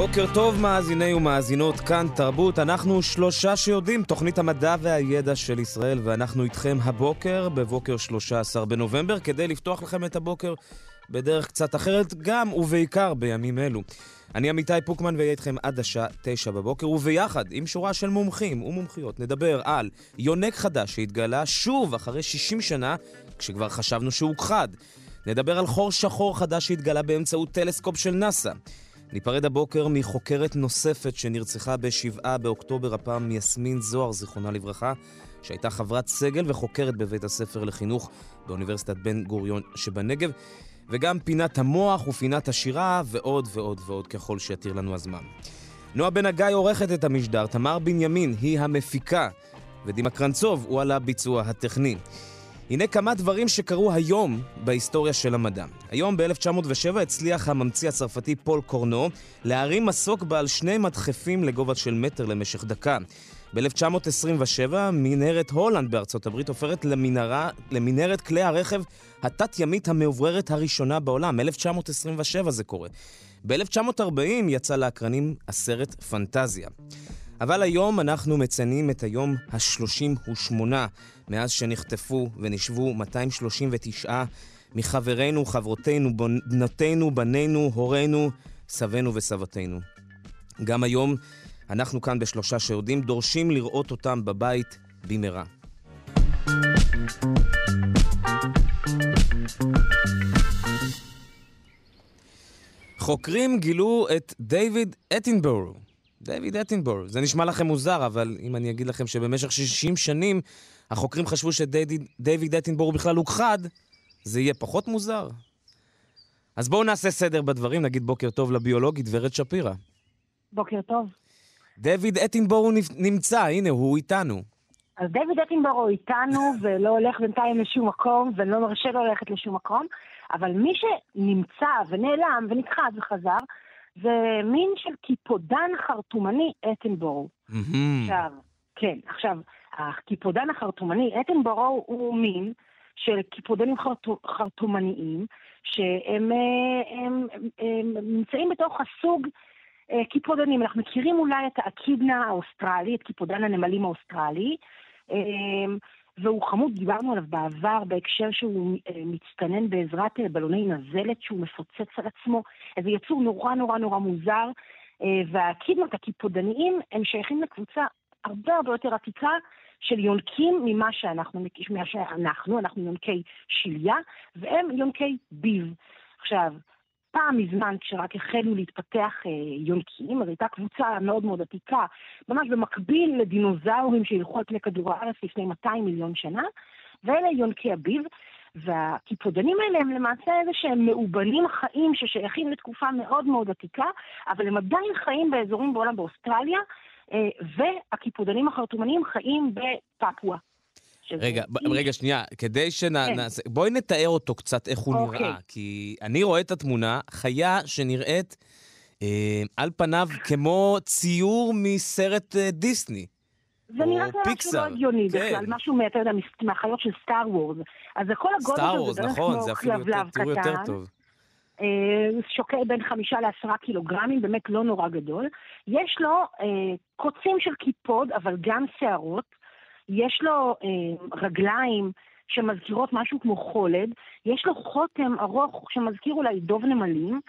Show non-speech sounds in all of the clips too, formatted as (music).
בוקר טוב מאזיני ומאזינות, כאן תרבות. אנחנו שלושה שיודעים, תוכנית המדע והידע של ישראל, ואנחנו איתכם הבוקר, בבוקר 13 בנובמבר, כדי לפתוח לכם את הבוקר בדרך קצת אחרת, גם ובעיקר בימים אלו. אני עמיתי פוקמן ואהיה איתכם עד השעה תשע בבוקר, וביחד, עם שורה של מומחים ומומחיות, נדבר על יונק חדש שהתגלה שוב אחרי 60 שנה, כשכבר חשבנו שהוא הוכחד. נדבר על חור שחור חדש שהתגלה באמצעות טלסקופ של נאס"א. ניפרד הבוקר מחוקרת נוספת שנרצחה ב-7 באוקטובר, הפעם יסמין זוהר, זיכרונה לברכה, שהייתה חברת סגל וחוקרת בבית הספר לחינוך באוניברסיטת בן גוריון שבנגב, וגם פינת המוח ופינת השירה, ועוד ועוד ועוד ככל שיתיר לנו הזמן. נועה בן הגיא עורכת את המשדר, תמר בנימין היא המפיקה, ודימה קרנצוב הוא על הביצוע הטכני. הנה כמה דברים שקרו היום בהיסטוריה של המדע. היום ב-1907 הצליח הממציא הצרפתי פול קורנו להרים מסוק בעל שני מדחפים לגובה של מטר למשך דקה. ב-1927 מנהרת הולנד בארצות הברית הופכת למנהרת כלי הרכב התת-ימית המאובררת הראשונה בעולם. 1927 זה קורה. ב-1940 יצא לאקרנים הסרט פנטזיה. אבל היום אנחנו מציינים את היום ה-38 מאז שנחטפו ונשבו 239 מחברינו, חברותינו, בנותינו, בנינו, הורינו, סבינו וסבתינו. גם היום אנחנו כאן בשלושה שיודעים, דורשים לראות אותם בבית במהרה. חוקרים גילו את דיוויד אטינבורו. דיוויד אטינבורו. זה נשמע לכם מוזר, אבל אם אני אגיד לכם שבמשך 60 שנים החוקרים חשבו שדיוויד אטינבורו בכלל הוכחד, זה יהיה פחות מוזר. אז בואו נעשה סדר בדברים, נגיד בוקר טוב לביולוגית ורד שפירא. בוקר טוב. דיוויד אטינבורו נמצא, הנה, הוא איתנו. אז דיוויד אטינבורו איתנו (laughs) ולא הולך בינתיים לשום מקום, ולא מרשה לו ללכת לשום מקום, אבל מי שנמצא ונעלם ונכחד וחזר, זה מין של קיפודן חרטומני אטנבורו. עכשיו, כן, עכשיו, הקיפודן החרטומני אטנבורו הוא מין של קיפודנים חרטומניים, שהם הם, הם, הם נמצאים בתוך הסוג אה, קיפודנים. אנחנו מכירים אולי את האקידנה האוסטרלי, את קיפודן הנמלים האוסטרלי, אה, והוא חמוד, דיברנו עליו בעבר בהקשר שהוא אה, מצטנן בעזרת בלוני נזלת שהוא מפוצץ על עצמו, איזה יצור נורא נורא נורא מוזר, והקידמות הקיפודניים הם שייכים לקבוצה הרבה הרבה יותר עתיקה של יונקים ממה שאנחנו, ממה שאנחנו, אנחנו יונקי שליה, והם יונקי ביב. עכשיו, פעם מזמן, כשרק החלו להתפתח אה, יונקים, אז הייתה קבוצה מאוד מאוד עתיקה, ממש במקביל לדינוזאורים שהלכו על פני כדור הארץ לפני 200 מיליון שנה, ואלה יונקי הביב. והקיפודנים האלה הם למעשה איזה שהם מאובנים חיים ששייכים לתקופה מאוד מאוד עתיקה, אבל הם עדיין חיים באזורים בעולם באוסטרליה, אה, והקיפודנים החרטומנים חיים בפפואה. רגע, ב- רגע, שנייה, כדי שנעשה... כן. בואי נתאר אותו קצת, איך הוא אוקיי. נראה. כי אני רואה את התמונה, חיה שנראית אה, על פניו כמו ציור מסרט אה, דיסני. זה נראה כמו משהו לא הגיוני כן. בכלל, משהו, אתה יודע, מהחיות של סטאר וורז. אז זה כל הגודל הזה, זה בערך נכון, כמו כלבלב קטן. יותר טוב. אה, שוקל בין חמישה לעשרה קילוגרמים, באמת לא נורא גדול. יש לו אה, קוצים של קיפוד, אבל גם שערות. יש לו אה, רגליים שמזכירות משהו כמו חולד. יש לו חותם ארוך שמזכיר אולי דוב נמלים.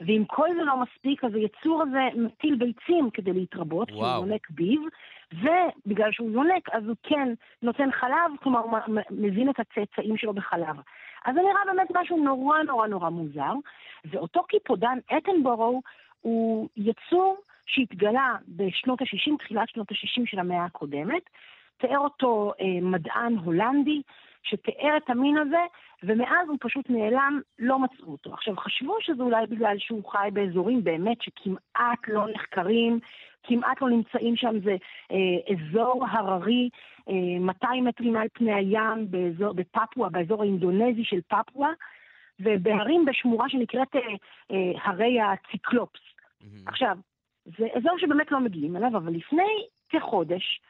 ואם כל זה לא מספיק, אז היצור הזה מטיל ביצים כדי להתרבות, וואו. כי הוא יונק ביב, ובגלל שהוא יונק, אז הוא כן נותן חלב, כלומר הוא מזין את הצאצאים שלו בחלב. אז זה נראה באמת משהו נורא נורא נורא מוזר, ואותו קיפודן אטנבורו הוא יצור שהתגלה בשנות ה-60, תחילת שנות ה-60 של המאה הקודמת, תיאר אותו אה, מדען הולנדי, שתיאר את המין הזה, ומאז הוא פשוט נעלם, לא מצאו אותו. עכשיו, חשבו שזה אולי בגלל שהוא חי באזורים באמת שכמעט לא נחקרים, כמעט לא נמצאים שם, זה אה, אזור הררי, אה, 200 מטרים מעל פני הים, באזור, בפפואה, באזור האינדונזי של פפואה, ובהרים בשמורה שנקראת אה, אה, הרי הציקלופס. Mm-hmm. עכשיו, זה אזור שבאמת לא מגיעים אליו, אבל לפני כחודש,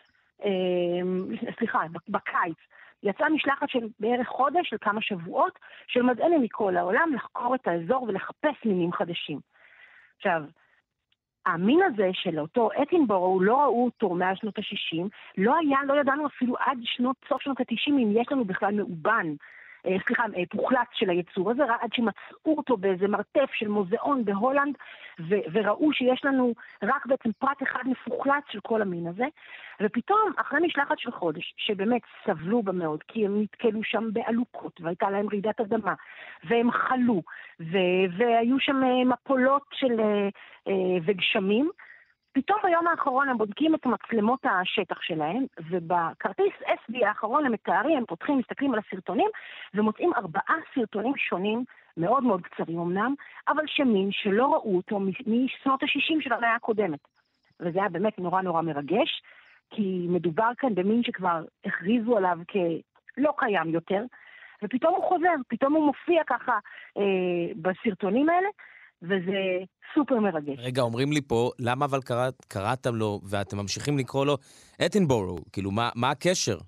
סליחה, בקיץ, יצאה משלחת של בערך חודש, של כמה שבועות, של מדענים מכל העולם לחקור את האזור ולחפש מינים חדשים. עכשיו, המין הזה של אותו אטינבורו, לא ראו אותו מאז שנות ה-60, לא היה, לא ידענו אפילו עד שנות, סוף שנות ה-90 אם יש לנו בכלל מאובן. אה, סליחה, אה, פוחלץ של היצור הזה, עד שמצאו אותו באיזה מרתף של מוזיאון בהולנד, ו- וראו שיש לנו רק בעצם פרט אחד מפוחלץ של כל המין הזה, ופתאום, אחרי משלחת של חודש, שבאמת סבלו בה מאוד, כי הם נתקלו שם בעלוקות, והייתה להם רעידת אדמה, והם חלו, ו- והיו שם אה, מפולות של, וגשמים, פתאום ביום האחרון הם בודקים את מצלמות השטח שלהם, ובכרטיס SD האחרון הם מתארים, הם פותחים, מסתכלים על הסרטונים, ומוצאים ארבעה סרטונים שונים, מאוד מאוד קצרים אמנם, אבל שמין שלא ראו אותו משנות ה-60 של המאה הקודמת. וזה היה באמת נורא נורא מרגש, כי מדובר כאן במין שכבר הכריזו עליו כלא קיים יותר, ופתאום הוא חוזר, פתאום הוא מופיע ככה אה, בסרטונים האלה, וזה סופר מרגש. רגע, אומרים לי פה, למה אבל קראת, קראתם לו ואתם ממשיכים לקרוא לו אתנבורו? כאילו, מה, מה הקשר?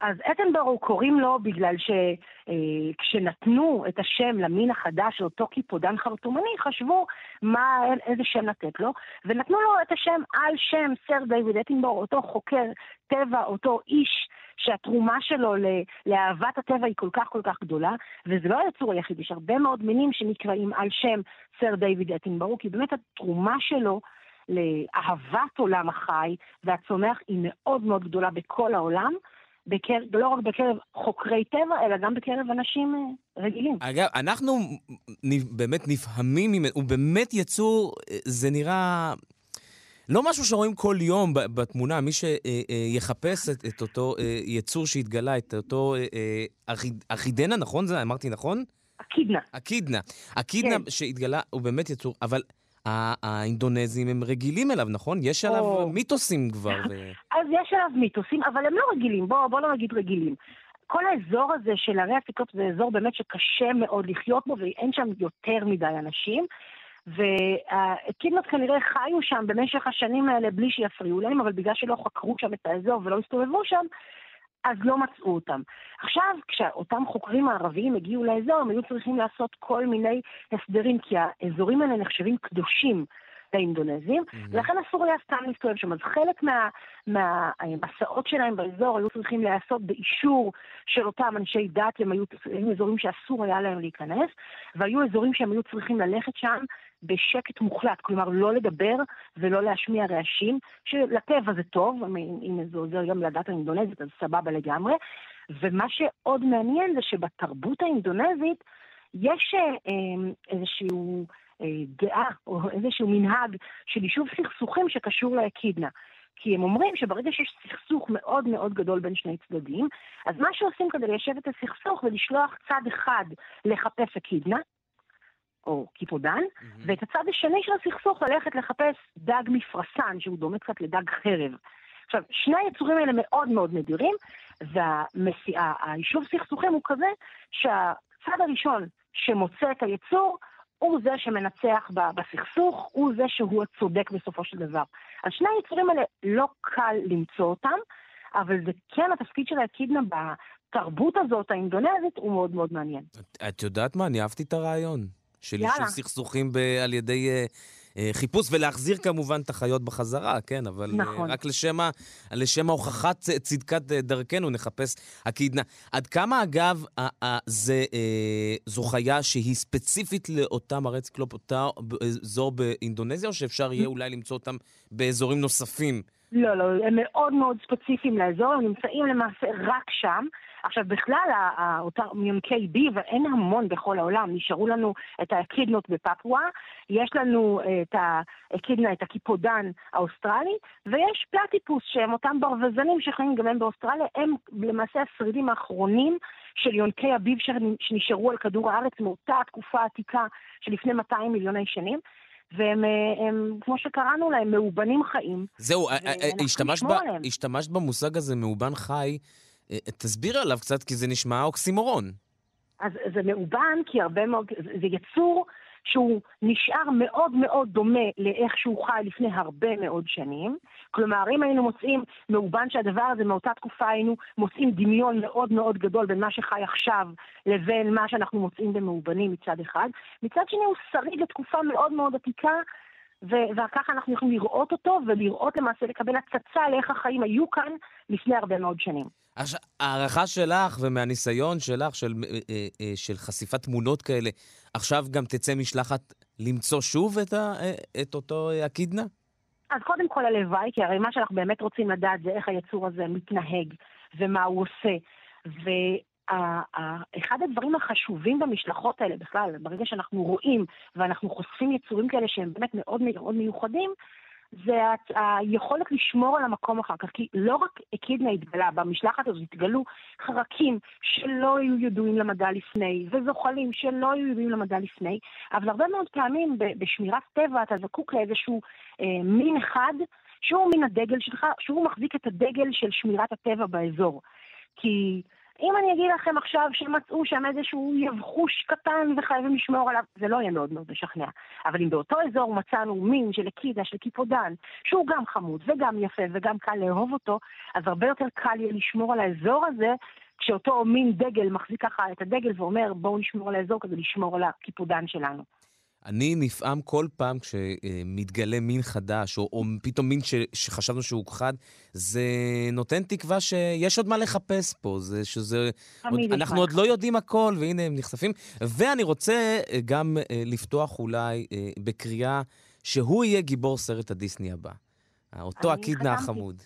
אז אתנבורו קוראים לו בגלל שכשנתנו אה, את השם למין החדש אותו קיפודן חרטומני, חשבו מה, איזה שם לתת לו, ונתנו לו את השם על שם סר דיוויד אתנבורו, אותו חוקר טבע, אותו איש שהתרומה שלו לאהבת הטבע היא כל כך כל כך גדולה, וזה לא היצור היחיד, יש הרבה מאוד מינים שנקראים על שם סר דיוויד אטינברו, כי באמת התרומה שלו לאהבת עולם החי והצומח היא מאוד מאוד גדולה בכל העולם. בקר... לא רק בקרב חוקרי טבע, אלא גם בקרב אנשים אה, רגילים. אגב, אנחנו באמת נפעמים ממנו, הוא באמת יצור, אה, זה נראה לא משהו שרואים כל יום בתמונה, מי שיחפש את, את אותו אה, יצור שהתגלה, את אותו אה, אחידנה, נכון? זה אמרתי נכון? אקידנה. אקידנה. אקידנה כן. שהתגלה, הוא באמת יצור, אבל האינדונזים הם רגילים אליו, נכון? יש עליו או... מיתוסים כבר. ו... אז יש עליו מיתוסים, אבל הם לא רגילים, בואו בוא לא נגיד רגילים. כל האזור הזה של ערי עתיקות זה אזור באמת שקשה מאוד לחיות בו, ואין שם יותר מדי אנשים. והקידנות כנראה חיו שם במשך השנים האלה בלי שיפריעו להם, אבל בגלל שלא חקרו שם את האזור ולא הסתובבו שם, אז לא מצאו אותם. עכשיו, כשאותם חוקרים הערביים הגיעו לאזור, הם היו צריכים לעשות כל מיני הסדרים, כי האזורים האלה נחשבים קדושים. לאינדונזים, mm-hmm. ולכן אסור היה סתם להסתובב שם. אז חלק מהמסעות מה, שלהם באזור היו צריכים להיעשות באישור של אותם אנשי דת, הם היו, היו אזורים שאסור היה להם להיכנס, והיו אזורים שהם היו צריכים ללכת שם בשקט מוחלט, כלומר לא לדבר ולא להשמיע רעשים, שלטבע זה טוב, אם זה עוזר גם לדת האינדונזית, אז סבבה לגמרי. ומה שעוד מעניין זה שבתרבות האינדונזית יש אה, אה איזשהו... אה, דעה או איזשהו מנהג של יישוב סכסוכים שקשור לאקידנה. כי הם אומרים שברגע שיש סכסוך מאוד מאוד גדול בין שני צדדים, אז מה שעושים כדי ליישב את הסכסוך זה לשלוח צד אחד לחפש אקידנה, או קיפודן, mm-hmm. ואת הצד השני של הסכסוך ללכת לחפש דג מפרסן, שהוא דומה קצת לדג חרב. עכשיו, שני היצורים האלה מאוד מאוד נדירים, והיישוב סכסוכים הוא כזה שהצד הראשון שמוצא את היצור, הוא זה שמנצח בסכסוך, הוא זה שהוא הצודק בסופו של דבר. אז שני היצורים האלה לא קל למצוא אותם, אבל זה כן התפקיד של האקידנה בתרבות הזאת האינדונזית הוא מאוד מאוד מעניין. את, את יודעת מה? אני אהבתי את הרעיון. של יישוב סכסוכים ב- על ידי uh, חיפוש, ולהחזיר כמובן את החיות בחזרה, כן, אבל אה, נכון. רק לשם, לשם הוכחת צדקת דרכנו נחפש הקידנה. עד כמה, אגב, זה, אה, זו חיה שהיא ספציפית לאותם ערי ציקלופ, אותה אזור באינדונזיה, או שאפשר יהיה אולי למצוא אותם באזורים נוספים לא, לא, הם מאוד מאוד ספציפיים לאזור, הם נמצאים למעשה רק שם. עכשיו, בכלל, אותם יונקי ביב, אין המון בכל העולם, נשארו לנו את האקידנות בפפואה, יש לנו אה, את האקידנה, את הקיפודן האוסטרלי, ויש platypus, שהם אותם ברווזנים שחיים גם הם באוסטרליה, הם למעשה השרידים האחרונים של יונקי הביב שנשארו על כדור הארץ מאותה תקופה עתיקה שלפני 200 מיליוני שנים. והם, אה, הם, כמו שקראנו להם, מאובנים חיים. זהו, אה, השתמשת במושג הזה, מאובן חי. תסביר עליו קצת, כי זה נשמע אוקסימורון. אז זה מאובן, כי הרבה מאוד, זה יצור שהוא נשאר מאוד מאוד דומה לאיך שהוא חי לפני הרבה מאוד שנים. כלומר, אם היינו מוצאים מאובן שהדבר הזה מאותה תקופה היינו מוצאים דמיון מאוד מאוד גדול בין מה שחי עכשיו לבין מה שאנחנו מוצאים במאובנים מצד אחד. מצד שני הוא שריד לתקופה מאוד מאוד עתיקה. וככה אנחנו יכולים לראות אותו ולראות למעשה, לקבל הצצה לאיך החיים היו כאן לפני הרבה מאוד שנים. עכשיו, הערכה שלך ומהניסיון שלך של, אה, אה, אה, של חשיפת תמונות כאלה, עכשיו גם תצא משלחת למצוא שוב את, ה, את אותו אקידנה? אז קודם כל הלוואי, כי הרי מה שאנחנו באמת רוצים לדעת זה איך היצור הזה מתנהג ומה הוא עושה. אחד הדברים החשובים במשלחות האלה בכלל, ברגע שאנחנו רואים ואנחנו חושפים יצורים כאלה שהם באמת מאוד מאוד מיוחדים, זה היכולת לשמור על המקום אחר כך, כי לא רק אקידנה התגלה, במשלחת הזאת התגלו חרקים שלא היו ידועים למדע לפני, וזוחלים שלא היו ידועים למדע לפני, אבל הרבה מאוד פעמים בשמירת טבע אתה זקוק לאיזשהו אה, מין אחד שהוא מין הדגל שלך, שהוא מחזיק את הדגל של שמירת הטבע באזור. כי אם אני אגיד לכם עכשיו שמצאו שם איזשהו יבחוש קטן וחייבים לשמור עליו, זה לא יהיה מאוד מאוד משכנע. אבל אם באותו אזור מצאנו מין של אקידה, של קיפודן, שהוא גם חמוד וגם יפה וגם קל לאהוב אותו, אז הרבה יותר קל יהיה לשמור על האזור הזה, כשאותו מין דגל מחזיק ככה את הדגל ואומר בואו נשמור על האזור כדי לשמור על הקיפודן שלנו. אני נפעם כל פעם כשמתגלה מין חדש, או, או פתאום מין ש, שחשבנו שהוא הוכחד, זה נותן תקווה שיש עוד מה לחפש פה, זה שזה... עוד, אנחנו עוד לא יודעים הכל, והנה הם נחשפים. ואני רוצה אה, גם אה, לפתוח אולי אה, בקריאה שהוא יהיה גיבור סרט הדיסני הבא. אותו הקידנה החמוד.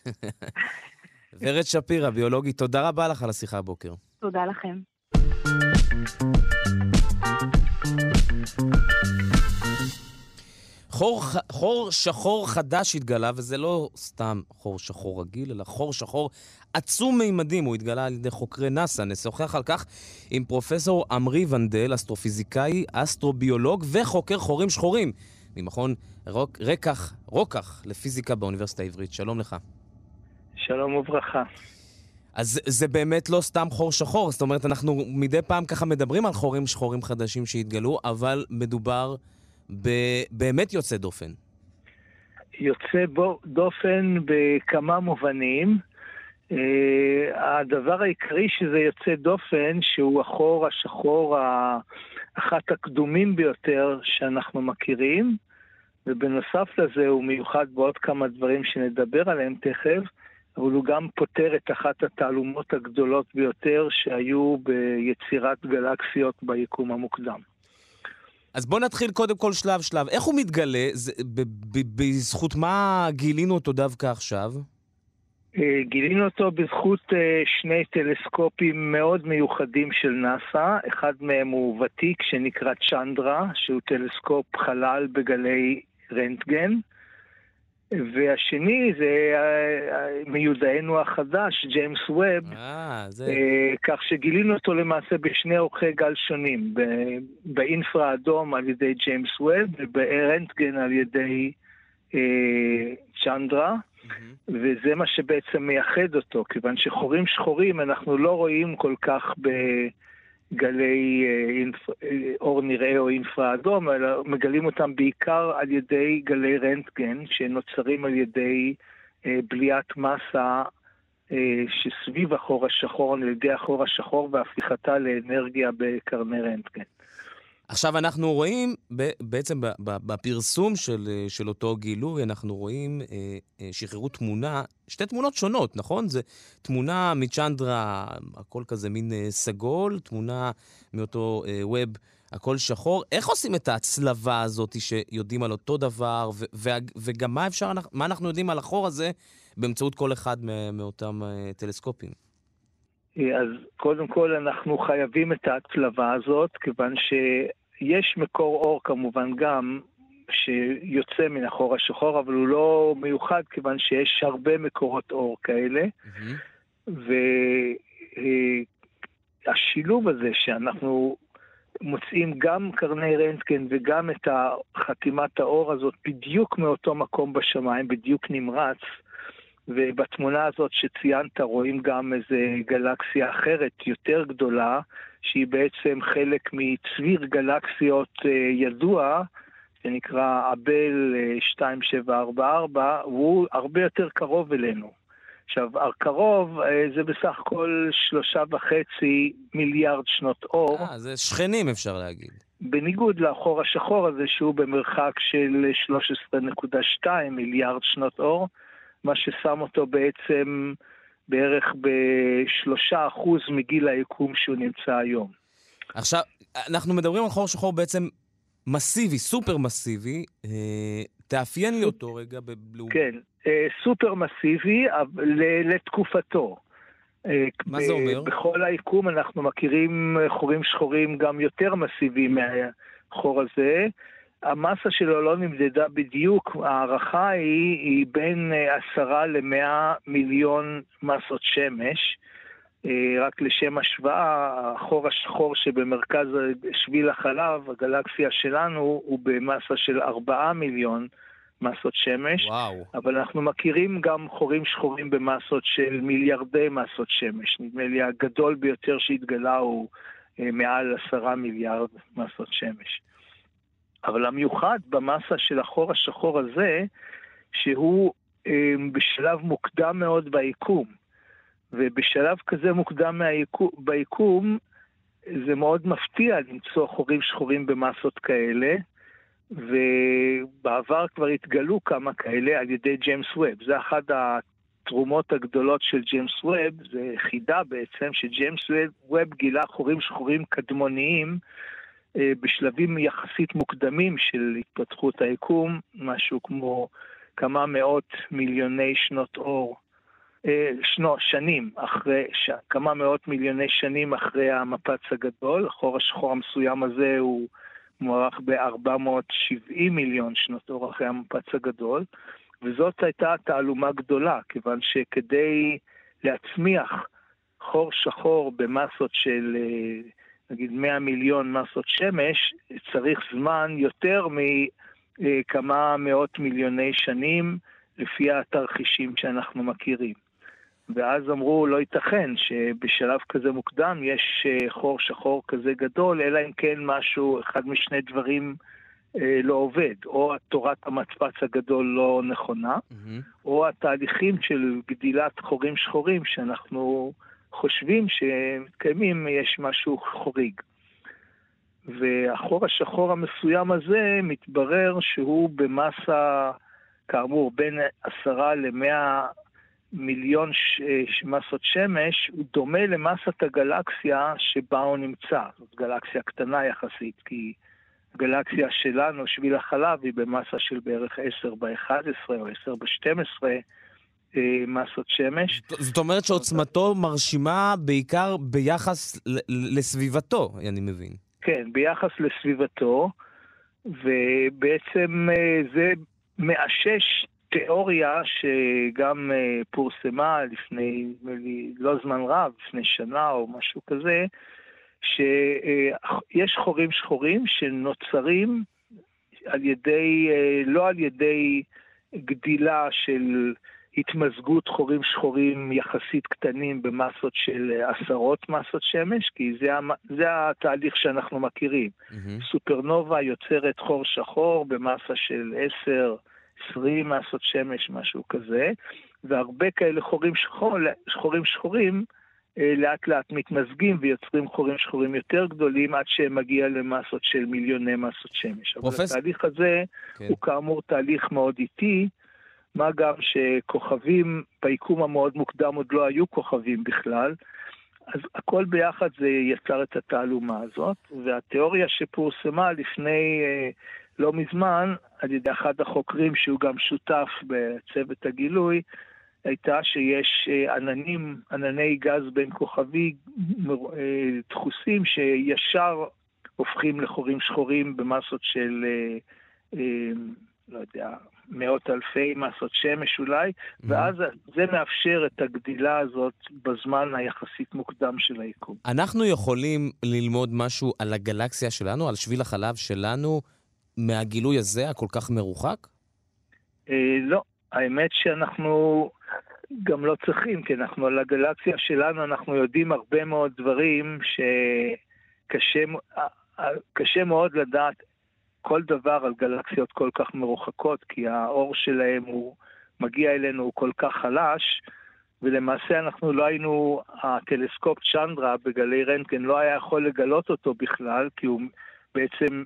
(laughs) ורד שפירא, ביולוגית, תודה רבה לך על השיחה הבוקר. תודה לכם. חור, חור שחור חדש התגלה, וזה לא סתם חור שחור רגיל, אלא חור שחור עצום מימדים. הוא התגלה על ידי חוקרי נאס"א. נשוחח על כך עם פרופסור עמרי ונדל, אסטרופיזיקאי, אסטרוביולוג וחוקר חורים שחורים ממכון רוק, רקח, רוקח לפיזיקה באוניברסיטה העברית. שלום לך. שלום וברכה. אז זה באמת לא סתם חור שחור, זאת אומרת, אנחנו מדי פעם ככה מדברים על חורים שחורים חדשים שהתגלו, אבל מדובר באמת יוצא דופן. יוצא בו, דופן בכמה מובנים. Uh, הדבר העיקרי שזה יוצא דופן, שהוא החור השחור, אחת הקדומים ביותר שאנחנו מכירים, ובנוסף לזה הוא מיוחד בעוד כמה דברים שנדבר עליהם תכף, אבל הוא גם פותר את אחת התעלומות הגדולות ביותר שהיו ביצירת גלקסיות ביקום המוקדם. אז בואו נתחיל קודם כל שלב-שלב. איך הוא מתגלה? זה, ב, ב, בזכות מה גילינו אותו דווקא עכשיו? אה, גילינו אותו בזכות אה, שני טלסקופים מאוד מיוחדים של נאס"א. אחד מהם הוא ותיק שנקרא צ'נדרה, שהוא טלסקופ חלל בגלי רנטגן. והשני זה אה, אה, מיודענו החדש, ג'יימס ווב, אה, זה... כך שגילינו אותו למעשה בשני אורכי גל שונים, באינפרה האדום על ידי ג'יימס ווב וברנטגן על ידי צ'נדרה, mm-hmm. וזה מה שבעצם מייחד אותו, כיוון שחורים שחורים אנחנו לא רואים כל כך ב... גלי אה, אה, אור נראה או אינפרה אדום, אלא מגלים אותם בעיקר על ידי גלי רנטגן, שנוצרים על ידי אה, בליית מסה שסביב החור השחור, על ידי החור השחור והפיכתה לאנרגיה בקרני רנטגן. עכשיו, אנחנו רואים, בעצם בפרסום של, של אותו גילוי, אנחנו רואים, שחררו תמונה, שתי תמונות שונות, נכון? זה תמונה מצ'נדרה, הכל כזה מין סגול, תמונה מאותו ווב, הכל שחור. איך עושים את ההצלבה הזאת שיודעים על אותו דבר, וגם מה אפשר, מה אנחנו יודעים על החור הזה באמצעות כל אחד מאותם טלסקופים? אז קודם כל אנחנו חייבים את ההצלבה הזאת, כיוון שיש מקור אור כמובן גם שיוצא מן החור השחור, אבל הוא לא מיוחד כיוון שיש הרבה מקורות אור כאלה. Mm-hmm. והשילוב הזה שאנחנו מוצאים גם קרני רנטגן וגם את חתימת האור הזאת בדיוק מאותו מקום בשמיים, בדיוק נמרץ, ובתמונה הזאת שציינת רואים גם איזה גלקסיה אחרת, יותר גדולה, שהיא בעצם חלק מצביר גלקסיות אה, ידוע, שנקרא אבל 2744, אה, והוא הרבה יותר קרוב אלינו. עכשיו, הקרוב אה, זה בסך הכל שלושה וחצי מיליארד שנות אור. אה, זה שכנים אפשר להגיד. בניגוד לחור השחור הזה, שהוא במרחק של 13.2 מיליארד שנות אור, מה ששם אותו בעצם בערך בשלושה אחוז מגיל היקום שהוא נמצא היום. עכשיו, אנחנו מדברים על חור שחור בעצם מסיבי, סופר מסיבי. אה, תאפיין לי אותו רגע. כן, אה, סופר מסיבי לתקופתו. אה, מה זה אומר? בכל היקום אנחנו מכירים חורים שחורים גם יותר מסיביים מהחור הזה. המסה שלו לא נמדדה בדיוק, ההערכה היא, היא בין עשרה למאה מיליון מסות שמש. אה, רק לשם השוואה, החור השחור שבמרכז שביל החלב, הגלקסיה שלנו, הוא במסה של 4 מיליון מסות שמש. וואו. אבל אנחנו מכירים גם חורים שחורים במסות של מיליארדי מסות שמש. נדמה לי הגדול ביותר שהתגלה הוא אה, מעל 10 מיליארד מסות שמש. אבל המיוחד במסה של החור השחור הזה, שהוא אה, בשלב מוקדם מאוד ביקום. ובשלב כזה מוקדם מהיקום, ביקום, זה מאוד מפתיע למצוא חורים שחורים במסות כאלה, ובעבר כבר התגלו כמה כאלה על ידי ג'יימס ווב. זה אחת התרומות הגדולות של ג'יימס ווב, זה חידה בעצם, שג'יימס ווב גילה חורים שחורים קדמוניים בשלבים יחסית מוקדמים של התפתחות היקום, משהו כמו כמה מאות מיליוני שנות אור אה, שנו, שנים אחרי, ש... כמה מאות מיליוני שנים אחרי המפץ הגדול, החור השחור המסוים הזה הוא מוערך ב-470 מיליון שנות אור אחרי המפץ הגדול, וזאת הייתה תעלומה גדולה, כיוון שכדי להצמיח חור שחור במסות של אה, נגיד 100 מיליון מסות שמש, צריך זמן יותר מכמה מאות מיליוני שנים לפי התרחישים שאנחנו מכירים. ואז אמרו, לא ייתכן שבשלב כזה מוקדם יש אה, חור שחור כזה גדול, אלא אם כן משהו, אחד משני דברים אה, לא עובד. או תורת המדפץ הגדול לא נכונה, mm-hmm. או התהליכים של גדילת חורים שחורים שאנחנו חושבים שמתקיימים, יש משהו חוריג. והחור השחור המסוים הזה מתברר שהוא במסה, כאמור, בין עשרה למאה מיליון ש... ש... מסות שמש, הוא דומה למסת הגלקסיה שבה הוא נמצא. זאת גלקסיה קטנה יחסית, כי הגלקסיה שלנו, שביל החלב, היא במסה של בערך 10 ב-11 או 10 ב-12 אה, מסות שמש. זאת אומרת שעוצמתו מרשימה בעיקר ביחס לסביבתו, אני מבין. כן, ביחס לסביבתו, ובעצם אה, זה מאשש תיאוריה שגם uh, פורסמה לפני, לא זמן רב, לפני שנה או משהו כזה, שיש חורים שחורים שנוצרים על ידי, לא על ידי גדילה של התמזגות חורים שחורים יחסית קטנים במסות של עשרות מסות שמש, כי זה, זה התהליך שאנחנו מכירים. Mm-hmm. סופרנובה יוצרת חור שחור במסה של עשר, 20 מסות שמש, משהו כזה, והרבה כאלה חורים, שחור, חורים שחורים אה, לאט לאט מתמזגים ויוצרים חורים שחורים יותר גדולים עד שהם מגיע למסות של מיליוני מסות שמש. פרופס... אבל התהליך הזה כן. הוא כאמור תהליך מאוד איטי, מה גם שכוכבים ביקום המאוד מוקדם עוד לא היו כוכבים בכלל. אז הכל ביחד זה יצר את התעלומה הזאת, והתיאוריה שפורסמה לפני אה, לא מזמן על ידי אחד החוקרים שהוא גם שותף בצוות הגילוי, הייתה שיש אה, עננים, ענני גז בין כוכבי אה, דחוסים שישר הופכים לחורים שחורים במסות של, לא יודע, מאות אלפי מסות שמש אולי, mm-hmm. ואז זה מאפשר את הגדילה הזאת בזמן היחסית מוקדם של היקום. אנחנו יכולים ללמוד משהו על הגלקסיה שלנו, על שביל החלב שלנו, מהגילוי הזה, הכל כך מרוחק? אה, לא. האמת שאנחנו גם לא צריכים, כי אנחנו על הגלקסיה שלנו, אנחנו יודעים הרבה מאוד דברים שקשה מאוד לדעת כל דבר על גלקסיות כל כך מרוחקות, כי האור שלהם הוא מגיע אלינו הוא כל כך חלש, ולמעשה אנחנו לא היינו, הטלסקופ צ'נדרה בגלי רנטגן לא היה יכול לגלות אותו בכלל, כי הוא בעצם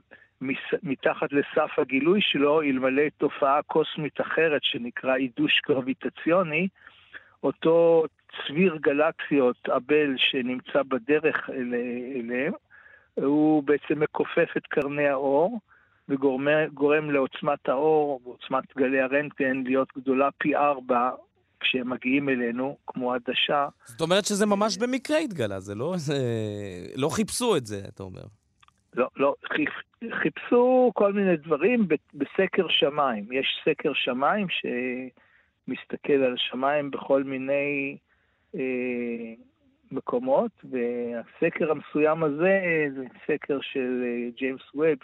מתחת לסף הגילוי שלו, אלמלא תופעה קוסמית אחרת שנקרא עידוש גרביטציוני, אותו צביר גלקסיות, אבל שנמצא בדרך אליהם, הוא בעצם מכופף את קרני האור, וגורם לעוצמת האור, ועוצמת גלי הרנטגן, להיות גדולה פי ארבע כשהם מגיעים אלינו, כמו עדשה. זאת אומרת שזה ממש במקרה התגלה, זה לא, זה... לא חיפשו את זה, אתה אומר. לא, לא, חיפשו כל מיני דברים בסקר שמיים. יש סקר שמיים שמסתכל על שמיים בכל מיני אה, מקומות, והסקר המסוים הזה זה סקר של אה, ג'יימס ווב,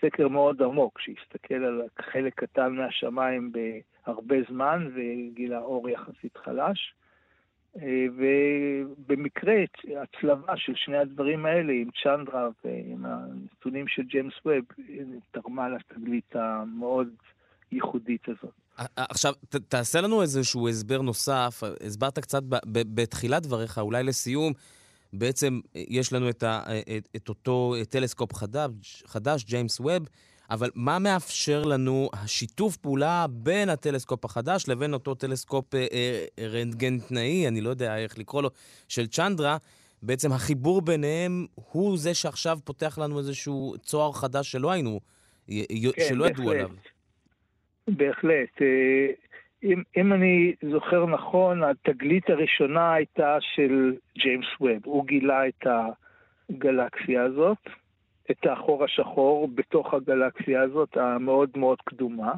סקר מאוד עמוק, שהסתכל על חלק קטן מהשמיים בהרבה זמן וגילה אור יחסית חלש. ובמקרה הצלבה של שני הדברים האלה עם צ'נדרה ועם הנתונים של ג'יימס ווב תרמה לתגלית המאוד ייחודית הזאת. עכשיו, ת, תעשה לנו איזשהו הסבר נוסף. הסברת קצת ב, ב, בתחילת דבריך, אולי לסיום, בעצם יש לנו את, ה, את, את אותו טלסקופ חדש, חדש, ג'יימס ווב, אבל מה מאפשר לנו השיתוף פעולה בין הטלסקופ החדש לבין אותו טלסקופ אה, אה, רנטגן תנאי, אני לא יודע איך לקרוא לו, של צ'נדרה? בעצם החיבור ביניהם הוא זה שעכשיו פותח לנו איזשהו צוהר חדש שלא היינו, כן, שלא ידעו עליו. בהחלט. אם, אם אני זוכר נכון, התגלית הראשונה הייתה של ג'יימס ווב. הוא גילה את הגלקסיה הזאת. את החור השחור בתוך הגלקסיה הזאת, המאוד מאוד קדומה.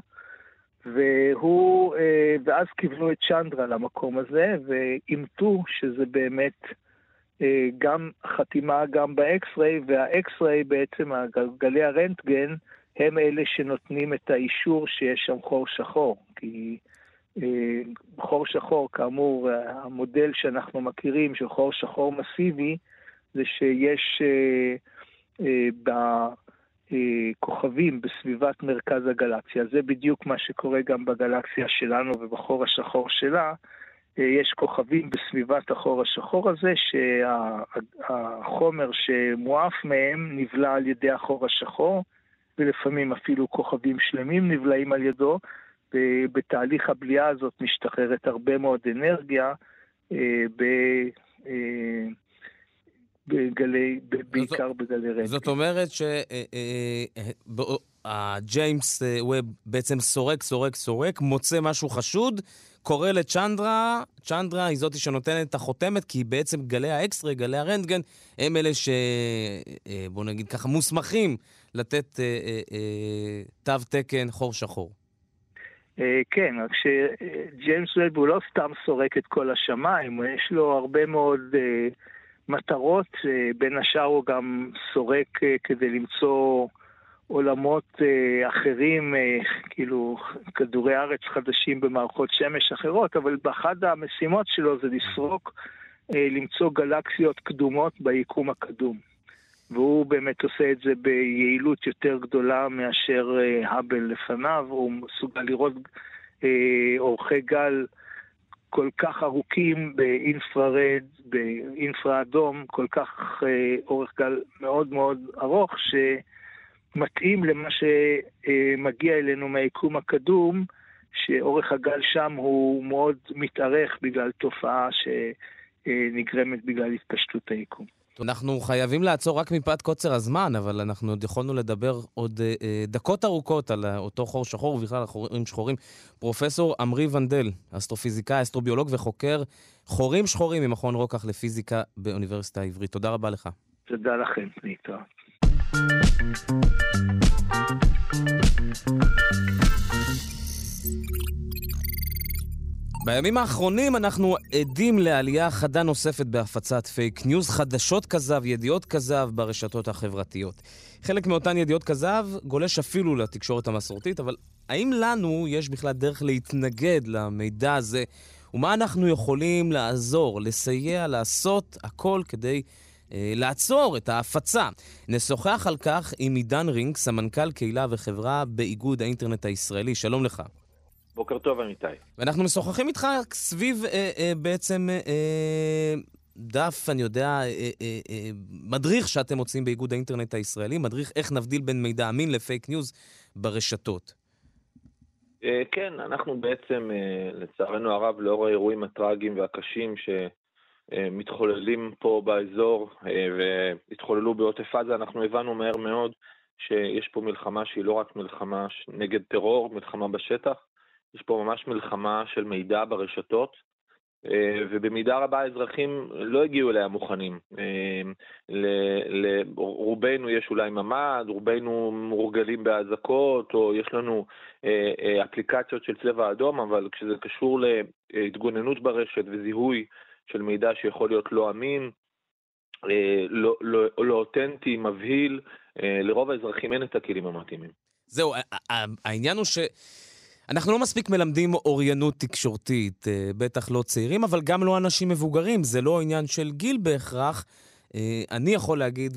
והוא, אה, ואז כיוונו את צ'נדרה למקום הזה, ואימתו שזה באמת אה, גם חתימה גם ב X-ray, וה X-ray בעצם, גלי הרנטגן, הם אלה שנותנים את האישור שיש שם חור שחור. כי חור שחור, כאמור, המודל שאנחנו מכירים של חור שחור מסיבי, זה שיש... בכוכבים בסביבת מרכז הגלקסיה. זה בדיוק מה שקורה גם בגלקסיה שלנו ובחור השחור שלה. יש כוכבים בסביבת החור השחור הזה, שהחומר שמועף מהם נבלע על ידי החור השחור, ולפעמים אפילו כוכבים שלמים נבלעים על ידו, ובתהליך הבליעה הזאת משתחררת הרבה מאוד אנרגיה אה. אה, בגלי, בעיקר בגלי רנטגן. זאת אומרת שהג'יימס אה, ווב בעצם סורק, סורק, סורק, מוצא משהו חשוד, קורא לצ'נדרה, צ'נדרה היא זאתי שנותנת את החותמת, כי בעצם גלי ה X-ray, גלי הרנטגן, הם אלה ש... בואו נגיד ככה, מוסמכים לתת תו תקן חור שחור. כן, רק שג'יימס ווב הוא לא סתם סורק את כל השמיים, יש לו הרבה מאוד... מטרות, אה, בין השאר הוא גם סורק אה, כדי למצוא עולמות אה, אחרים, כאילו כדורי ארץ חדשים במערכות שמש אחרות, אבל באחד המשימות שלו זה לסרוק, למצוא גלקסיות קדומות ביקום הקדום. והוא באמת עושה את זה ביעילות יותר גדולה מאשר האבל לפניו, הוא מסוגל לראות אורכי גל כל כך ארוכים באינפרד, באינפרה אדום, כל כך אה, אורך גל מאוד מאוד ארוך, שמתאים למה שמגיע אלינו מהיקום הקדום, שאורך הגל שם הוא מאוד מתארך בגלל תופעה שנגרמת בגלל התפשטות היקום. אנחנו חייבים לעצור רק מפאת קוצר הזמן, אבל אנחנו עוד יכולנו לדבר עוד אה, אה, דקות ארוכות על אותו חור שחור, ובכלל על חורים שחורים. פרופסור עמרי ונדל, אסטרופיזיקאי, אסטרוביולוג וחוקר חורים שחורים ממכון רקח לפיזיקה באוניברסיטה העברית. תודה רבה לך. תודה לכם, להתראות. בימים האחרונים אנחנו עדים לעלייה חדה נוספת בהפצת פייק ניוז, חדשות כזב, ידיעות כזב ברשתות החברתיות. חלק מאותן ידיעות כזב גולש אפילו לתקשורת המסורתית, אבל האם לנו יש בכלל דרך להתנגד למידע הזה, ומה אנחנו יכולים לעזור, לסייע, לעשות הכל כדי אה, לעצור את ההפצה? נשוחח על כך עם עידן רינג, סמנכ"ל קהילה וחברה באיגוד האינטרנט הישראלי. שלום לך. בוקר טוב, אמיתי. ואנחנו משוחחים איתך סביב אה, אה, בעצם אה, דף, אני יודע, אה, אה, אה, מדריך שאתם מוצאים באיגוד האינטרנט הישראלי, מדריך איך נבדיל בין מידע אמין לפייק ניוז ברשתות. אה, כן, אנחנו בעצם, אה, לצערנו הרב, לאור האירועים הטראגיים והקשים שמתחוללים אה, פה באזור אה, והתחוללו בעוטף עזה, אנחנו הבנו מהר מאוד שיש פה מלחמה שהיא לא רק מלחמה נגד טרור, מלחמה בשטח, יש פה ממש מלחמה של מידע ברשתות, אה, ובמידה רבה האזרחים לא הגיעו אליה מוכנים. אה, לרובנו יש אולי ממ"ד, רובנו מורגלים באזעקות, או יש לנו אה, אפליקציות של צבע אדום, אבל כשזה קשור להתגוננות ברשת וזיהוי של מידע שיכול להיות לא אמין, לא, לא, לא אותנטי, מבהיל, לרוב האזרחים אין את הכלים המתאימים. זהו, העניין הוא ש... אנחנו לא מספיק מלמדים אוריינות תקשורתית, אה, בטח לא צעירים, אבל גם לא אנשים מבוגרים. זה לא עניין של גיל בהכרח. אה, אני יכול להגיד,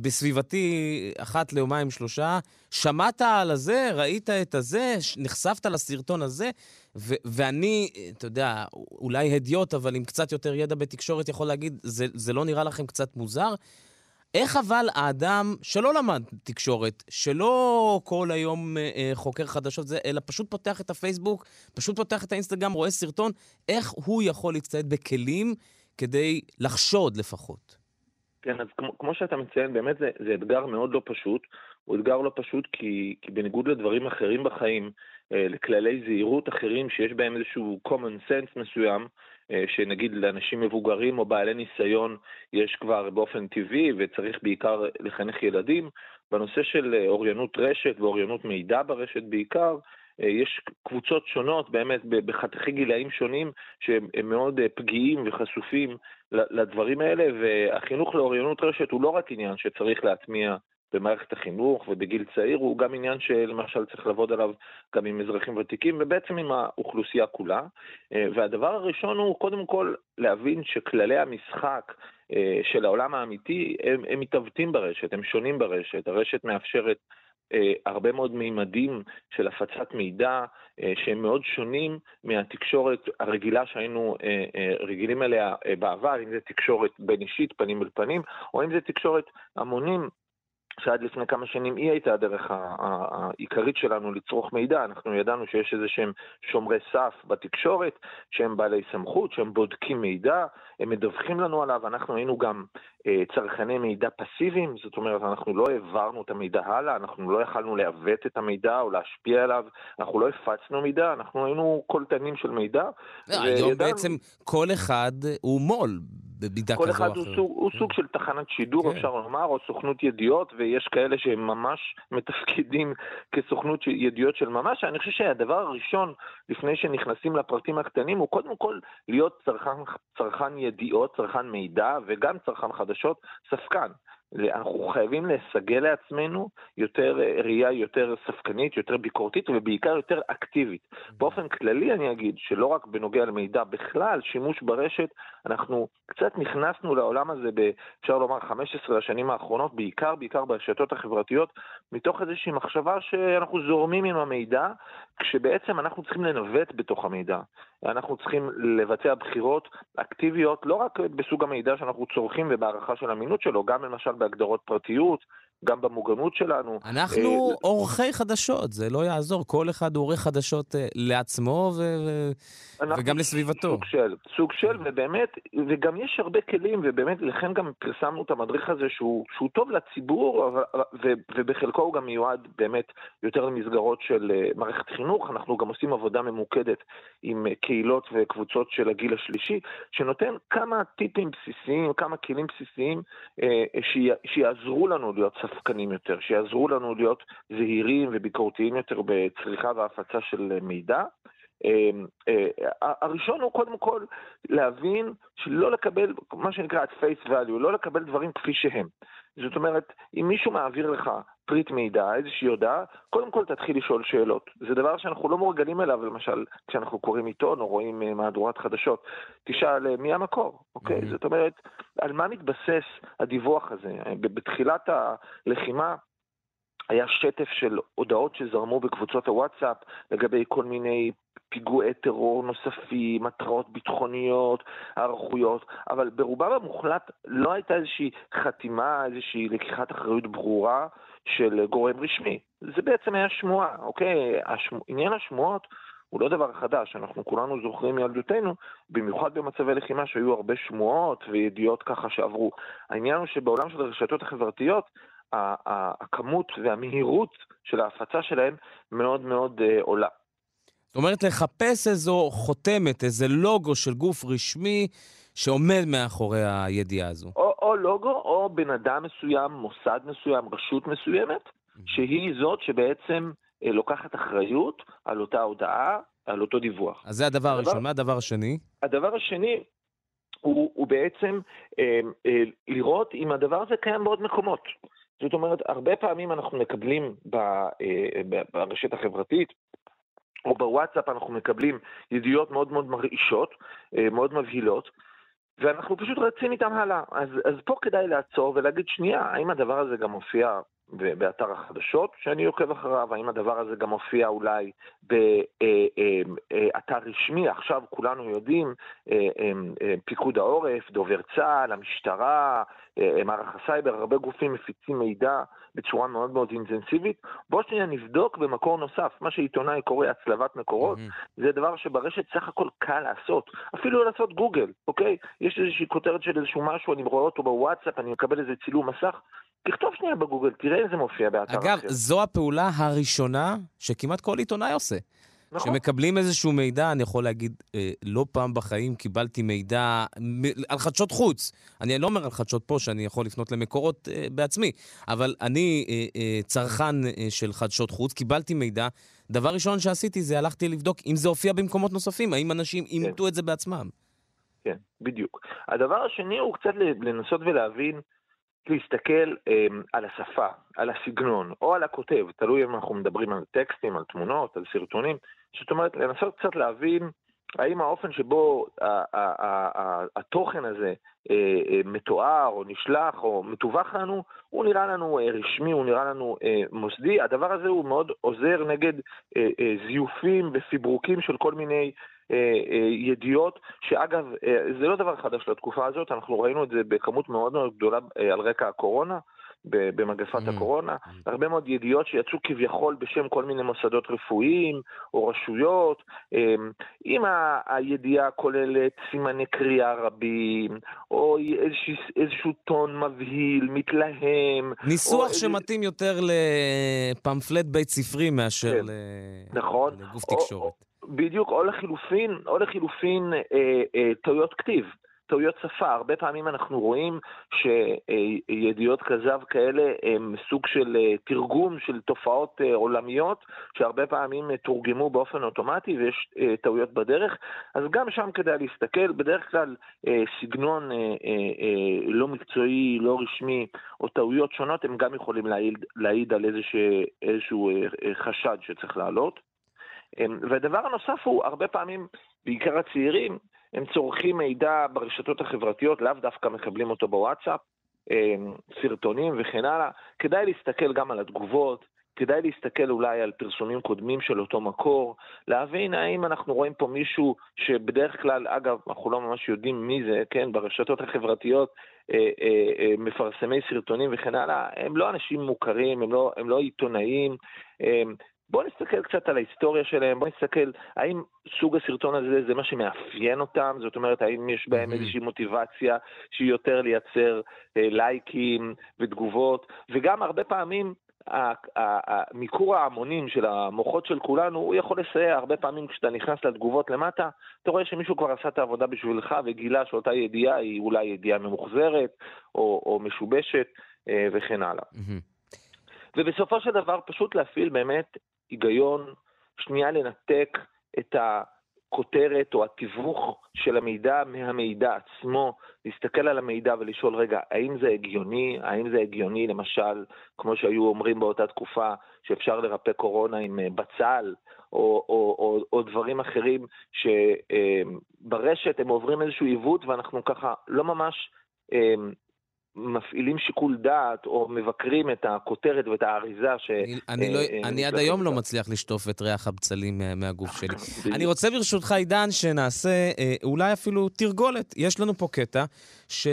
בסביבתי, אחת ליומיים, שלושה, שמעת על הזה, ראית את הזה, נחשפת לסרטון הזה, ו- ואני, אתה יודע, אולי הדיוט, אבל עם קצת יותר ידע בתקשורת, יכול להגיד, זה, זה לא נראה לכם קצת מוזר? איך אבל האדם שלא למד תקשורת, שלא כל היום אה, אה, חוקר חדשות, זה, אלא פשוט פותח את הפייסבוק, פשוט פותח את האינסטגרם, רואה סרטון, איך הוא יכול להצטייד בכלים כדי לחשוד לפחות? כן, אז כמו, כמו שאתה מציין, באמת זה, זה אתגר מאוד לא פשוט. הוא אתגר לא פשוט כי, כי בניגוד לדברים אחרים בחיים, אה, לכללי זהירות אחרים שיש בהם איזשהו common sense מסוים, שנגיד לאנשים מבוגרים או בעלי ניסיון יש כבר באופן טבעי וצריך בעיקר לחנך ילדים. בנושא של אה, אוריינות רשת ואוריינות מידע ברשת בעיקר, אה, יש קבוצות שונות באמת בחתכי גילאים שונים שהם מאוד פגיעים וחשופים לדברים האלה והחינוך לאוריינות רשת הוא לא רק עניין שצריך להטמיע במערכת החינוך ובגיל צעיר הוא גם עניין שלמשל צריך לעבוד עליו גם עם אזרחים ותיקים ובעצם עם האוכלוסייה כולה. אה, והדבר הראשון הוא קודם כל להבין שכללי המשחק אה, של העולם האמיתי הם, הם מתעוותים ברשת, הם שונים ברשת. הרשת מאפשרת אה, הרבה מאוד מימדים של הפצת מידע שהם מאוד שונים מהתקשורת הרגילה שהיינו רגילים אליה בעבר, אם זה תקשורת בין אישית, פנים אל פנים, או אם זה תקשורת המונים שעד לפני כמה שנים היא הייתה הדרך העיקרית שלנו לצרוך מידע. אנחנו ידענו שיש איזה שהם שומרי סף בתקשורת, שהם בעלי סמכות, שהם בודקים מידע, הם מדווחים לנו עליו, אנחנו היינו גם צרכני מידע פסיביים, זאת אומרת, אנחנו לא העברנו את המידע הלאה, אנחנו לא יכלנו לעוות את המידע או להשפיע עליו, אנחנו לא הפצנו מידע, אנחנו היינו קולטנים של מידע. לא, היום בעצם כל אחד הוא מו"ל. במידה כזו או אחרת. כל אחד הוא סוג, הוא סוג של תחנת שידור, כן. אפשר לומר, או סוכנות ידיעות, ויש כאלה שהם ממש מתפקדים כסוכנות ידיעות של ממש. אני חושב שהדבר הראשון, לפני שנכנסים לפרטים הקטנים, הוא קודם כל להיות צרכן, צרכן ידיעות, צרכן מידע, וגם צרכן חדשות, ספקן. אנחנו חייבים לסגל לעצמנו יותר אה, ראייה יותר ספקנית, יותר ביקורתית ובעיקר יותר אקטיבית. באופן כללי אני אגיד שלא רק בנוגע למידע, בכלל שימוש ברשת, אנחנו קצת נכנסנו לעולם הזה, אפשר לומר 15 השנים האחרונות, בעיקר בעיקר ברשתות החברתיות, מתוך איזושהי מחשבה שאנחנו זורמים עם המידע, כשבעצם אנחנו צריכים לנווט בתוך המידע. אנחנו צריכים לבצע בחירות אקטיביות, לא רק בסוג המידע שאנחנו צורכים ובהערכה של אמינות שלו, גם למשל בהגדרות פרטיות, גם במוגנות שלנו. אנחנו אה, עורכי חדשות, זה לא יעזור. כל אחד הוא עורך חדשות אה, לעצמו ו... וגם לסביבתו. סוג של, סוג של, ובאמת, וגם יש הרבה כלים, ובאמת, לכן גם פרסמנו את המדריך הזה שהוא, שהוא טוב לציבור, ו, ובחלקו הוא גם מיועד באמת יותר למסגרות של אה, מערכת חינוך. אנחנו גם עושים עבודה ממוקדת עם קהילות וקבוצות של הגיל השלישי, שנותן כמה טיפים בסיסיים, כמה כלים בסיסיים שיעזרו לנו להיות ספקנים יותר, שיעזרו לנו להיות זהירים וביקורתיים יותר בצריכה והפצה של מידע. אמ, אה, הראשון הוא קודם כל להבין שלא לקבל, מה שנקרא, את face value, לא לקבל דברים כפי שהם. זאת אומרת, אם מישהו מעביר לך פריט מידע, איזושהי הודעה, קודם כל תתחיל לשאול שאלות. זה דבר שאנחנו לא מורגלים אליו, למשל, כשאנחנו קוראים עיתון או רואים אה, מהדורת חדשות. תשאל אה, מי המקור, אוקיי? Mm-hmm. זאת אומרת, על מה מתבסס הדיווח הזה? בתחילת הלחימה, היה שטף של הודעות שזרמו בקבוצות הוואטסאפ לגבי כל מיני פיגועי טרור נוספים, התראות ביטחוניות, הערכויות, אבל ברובם המוחלט לא הייתה איזושהי חתימה, איזושהי לקיחת אחריות ברורה של גורם רשמי. זה בעצם היה שמועה, אוקיי? השמו... עניין השמועות הוא לא דבר חדש, אנחנו כולנו זוכרים מילדותנו, במיוחד במצבי לחימה שהיו הרבה שמועות וידיעות ככה שעברו. העניין הוא שבעולם של הרשתות החברתיות, הכמות והמהירות של ההפצה שלהם מאוד מאוד uh, עולה. זאת אומרת, לחפש איזו חותמת, איזה לוגו של גוף רשמי שעומד מאחורי הידיעה הזו. או, או לוגו, או בן אדם מסוים, מוסד מסוים, רשות מסוימת, שהיא זאת שבעצם אה, לוקחת אחריות על אותה הודעה, על אותו דיווח. אז זה הדבר הראשון. מה הדבר השני? הדבר השני הוא, הוא בעצם אה, אה, לראות אם הדבר הזה קיים בעוד מקומות. זאת אומרת, הרבה פעמים אנחנו מקבלים אה, ברשת החברתית, או בוואטסאפ אנחנו מקבלים ידיעות מאוד מאוד מרעישות, אה, מאוד מבהילות, ואנחנו פשוט רצים איתם הלאה. אז, אז פה כדאי לעצור ולהגיד, שנייה, האם הדבר הזה גם מופיע באתר החדשות שאני עוקב אחריו, האם הדבר הזה גם מופיע אולי באתר אה, אה, רשמי, עכשיו כולנו יודעים, פיקוד העורף, דובר צה"ל, המשטרה, מערך הסייבר, הרבה גופים מפיצים מידע בצורה מאוד מאוד אינטנסיבית. בואו שנייה נבדוק במקור נוסף, מה שעיתונאי קורא הצלבת מקורות, mm-hmm. זה דבר שברשת סך הכל קל לעשות, אפילו לעשות גוגל, אוקיי? יש איזושהי כותרת של איזשהו משהו, אני רואה אותו בוואטסאפ, אני מקבל איזה צילום מסך, תכתוב שנייה בגוגל, תראה אם זה מופיע באתר אגב, אחר. אגב, זו הפעולה הראשונה שכמעט כל עיתונאי עושה. נכון. שמקבלים איזשהו מידע, אני יכול להגיד, אה, לא פעם בחיים קיבלתי מידע על חדשות חוץ. אני לא אומר על חדשות פה שאני יכול לפנות למקורות אה, בעצמי, אבל אני אה, אה, צרכן אה, של חדשות חוץ, קיבלתי מידע. דבר ראשון שעשיתי זה הלכתי לבדוק אם זה הופיע במקומות נוספים, האם אנשים כן. אימתו את זה בעצמם. כן, בדיוק. הדבר השני הוא קצת לנסות ולהבין להסתכל אה, על השפה, על הסגנון, או על הכותב, תלוי אם אנחנו מדברים על טקסטים, על תמונות, על סרטונים, זאת אומרת, לנסות קצת להבין האם האופן שבו התוכן הזה אה, אה, מתואר או נשלח או מתווך לנו, הוא נראה לנו אה, רשמי, הוא נראה לנו מוסדי. הדבר הזה הוא מאוד עוזר נגד זיופים ופיברוקים של כל מיני ידיעות, שאגב, זה לא דבר חדש לתקופה הזאת, אנחנו ראינו את זה בכמות מאוד מאוד גדולה על רקע הקורונה. במגפת mm. הקורונה, mm. הרבה מאוד ידיעות שיצאו כביכול בשם כל מיני מוסדות רפואיים או רשויות, אמ, אם הידיעה כוללת סימני קריאה רבים, או איזשהו, איזשהו טון מבהיל, מתלהם. ניסוח או שמתאים. יותר לפמפלט בית ספרי מאשר כן, ל... נכון. לגוף תקשורת. או, בדיוק, או לחילופין, או לחילופין אה, אה, טעויות כתיב. טעויות שפה. הרבה פעמים אנחנו רואים שידיעות כזב כאלה הם סוג של אה, תרגום של תופעות אה, עולמיות, שהרבה פעמים אה, תורגמו באופן אוטומטי ויש טעויות בדרך. אז גם שם כדאי להסתכל, בדרך כלל סגנון לא מקצועי, לא רשמי, או טעויות שונות, הם גם יכולים להעיד, להעיד על איזשהו, איזשהו חשד שצריך לעלות. והדבר הנוסף הוא, הרבה פעמים, בעיקר הצעירים, הם צורכים מידע ברשתות החברתיות, לאו דווקא מקבלים אותו בוואטסאפ, אמ, סרטונים וכן הלאה. כדאי להסתכל גם על התגובות, כדאי להסתכל אולי על פרסומים קודמים של אותו מקור, להבין האם אנחנו רואים פה מישהו שבדרך כלל, אגב, אנחנו לא ממש יודעים מי זה, כן, ברשתות החברתיות, אה, אה, אה, מפרסמי סרטונים וכן הלאה, הם לא אנשים מוכרים, הם לא, הם לא עיתונאים. בואו נסתכל קצת על ההיסטוריה שלהם, בואו נסתכל האם סוג הסרטון הזה זה מה שמאפיין אותם, זאת אומרת האם יש בהם mm-hmm. איזושהי מוטיבציה שהיא יותר לייצר אה, לייקים ותגובות, וגם הרבה פעמים מיקור ההמונים של המוחות של כולנו, הוא יכול לסייע. הרבה פעמים כשאתה נכנס לתגובות למטה, אתה רואה שמישהו כבר עשה את העבודה בשבילך וגילה שאותה ידיעה היא אולי ידיעה ממוחזרת או, או משובשת אה, וכן הלאה. Mm-hmm. ובסופו של דבר פשוט להפעיל באמת היגיון, שנייה לנתק את. הכותרת או התיווך של המידע מהמידע עצמו, להסתכל על המידע ולשאול, רגע, האם זה הגיוני? האם זה הגיוני, למשל, כמו שהיו אומרים באותה תקופה, שאפשר לרפא קורונה עם אה, בצל, או, או, או, או דברים אחרים, שברשת אה, הם עוברים איזשהו עיוות ואנחנו ככה לא ממש אה, מפעילים שיקול דעת או מבקרים את הכותרת ואת האריזה ש... אני, אני, לא, אה, אני עד היום לא מצליח לשטוף את ריח הבצלים מהגוף שלי. (laughs) אני רוצה ברשותך, עידן, שנעשה אה, אולי אפילו תרגולת. יש לנו פה קטע ש...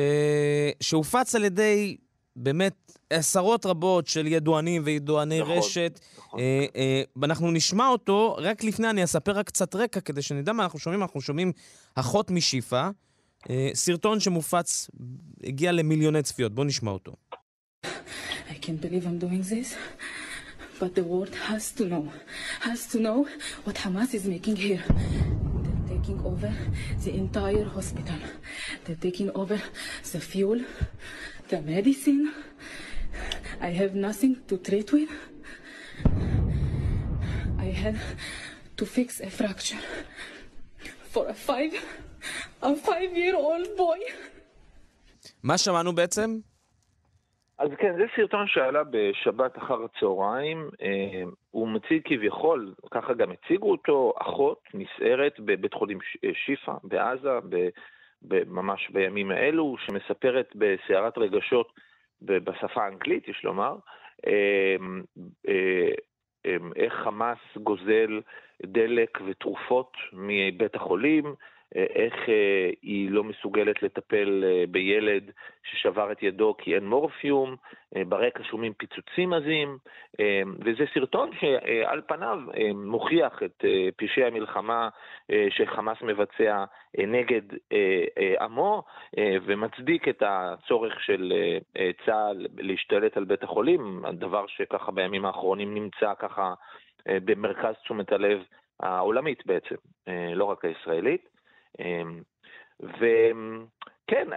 שהופץ על ידי באמת עשרות רבות של ידוענים וידועני נכון, רשת. נכון. אה, אה, אנחנו נשמע אותו, רק לפני אני אספר רק קצת רקע, כדי שנדע מה אנחנו שומעים. אנחנו שומעים אחות משיפה. סרטון שמופץ, הגיע למיליוני צפיות. בואו נשמע אותו. I can't believe I'm doing this, but the world has to know, has to know what Hamas is making here. They're taking over the entire hospital. They're taking over the fuel, the medicine. I have nothing to treat with. I had to fix a fracture for a five a five-year-old boy. מה שמענו בעצם? אז כן, זה סרטון שעלה בשבת אחר הצהריים. אה, הוא מציג כביכול, ככה גם הציגו אותו, אחות נסערת בבית חולים אה, שיפא בעזה, ממש בימים האלו, שמספרת בסערת רגשות בשפה האנגלית, יש לומר, אה, איך חמאס גוזל דלק ותרופות מבית החולים, איך אה, היא לא מסוגלת לטפל אה, בילד ששבר את ידו כי אין מורפיום, ברקע שומעים פיצוצים עזים, וזה סרטון שעל פניו מוכיח את פשעי המלחמה שחמאס מבצע נגד עמו, ומצדיק את הצורך של צה"ל להשתלט על בית החולים, הדבר שככה בימים האחרונים נמצא ככה במרכז תשומת הלב העולמית בעצם, לא רק הישראלית. אמ, וכן,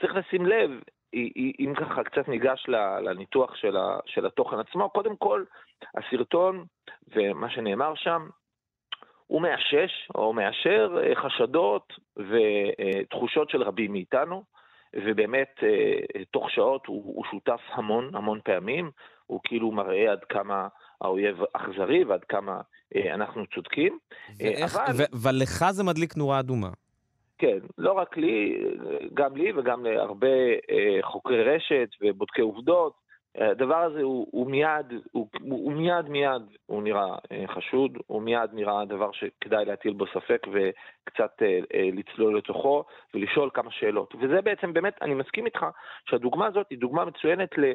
צריך לשים לב, אם ככה קצת ניגש לניתוח של התוכן עצמו, קודם כל, הסרטון ומה שנאמר שם, הוא מאשש או מאשר אה, חשדות ותחושות של רבים מאיתנו, ובאמת אה, תוך שעות הוא, הוא שותף המון המון פעמים, הוא כאילו מראה עד כמה האויב אכזרי ועד כמה אה, אנחנו צודקים. אה, ואיך, אבל... אבל לך זה מדליק נורה אדומה. כן, לא רק לי, גם לי וגם להרבה אה, חוקרי רשת ובודקי עובדות. הדבר הזה הוא, הוא מיד, הוא, הוא מיד מיד, הוא נראה חשוד, הוא מיד נראה דבר שכדאי להטיל בו ספק וקצת אה, לצלול לתוכו ולשאול כמה שאלות. וזה בעצם באמת, אני מסכים איתך שהדוגמה הזאת היא דוגמה מצוינת ל...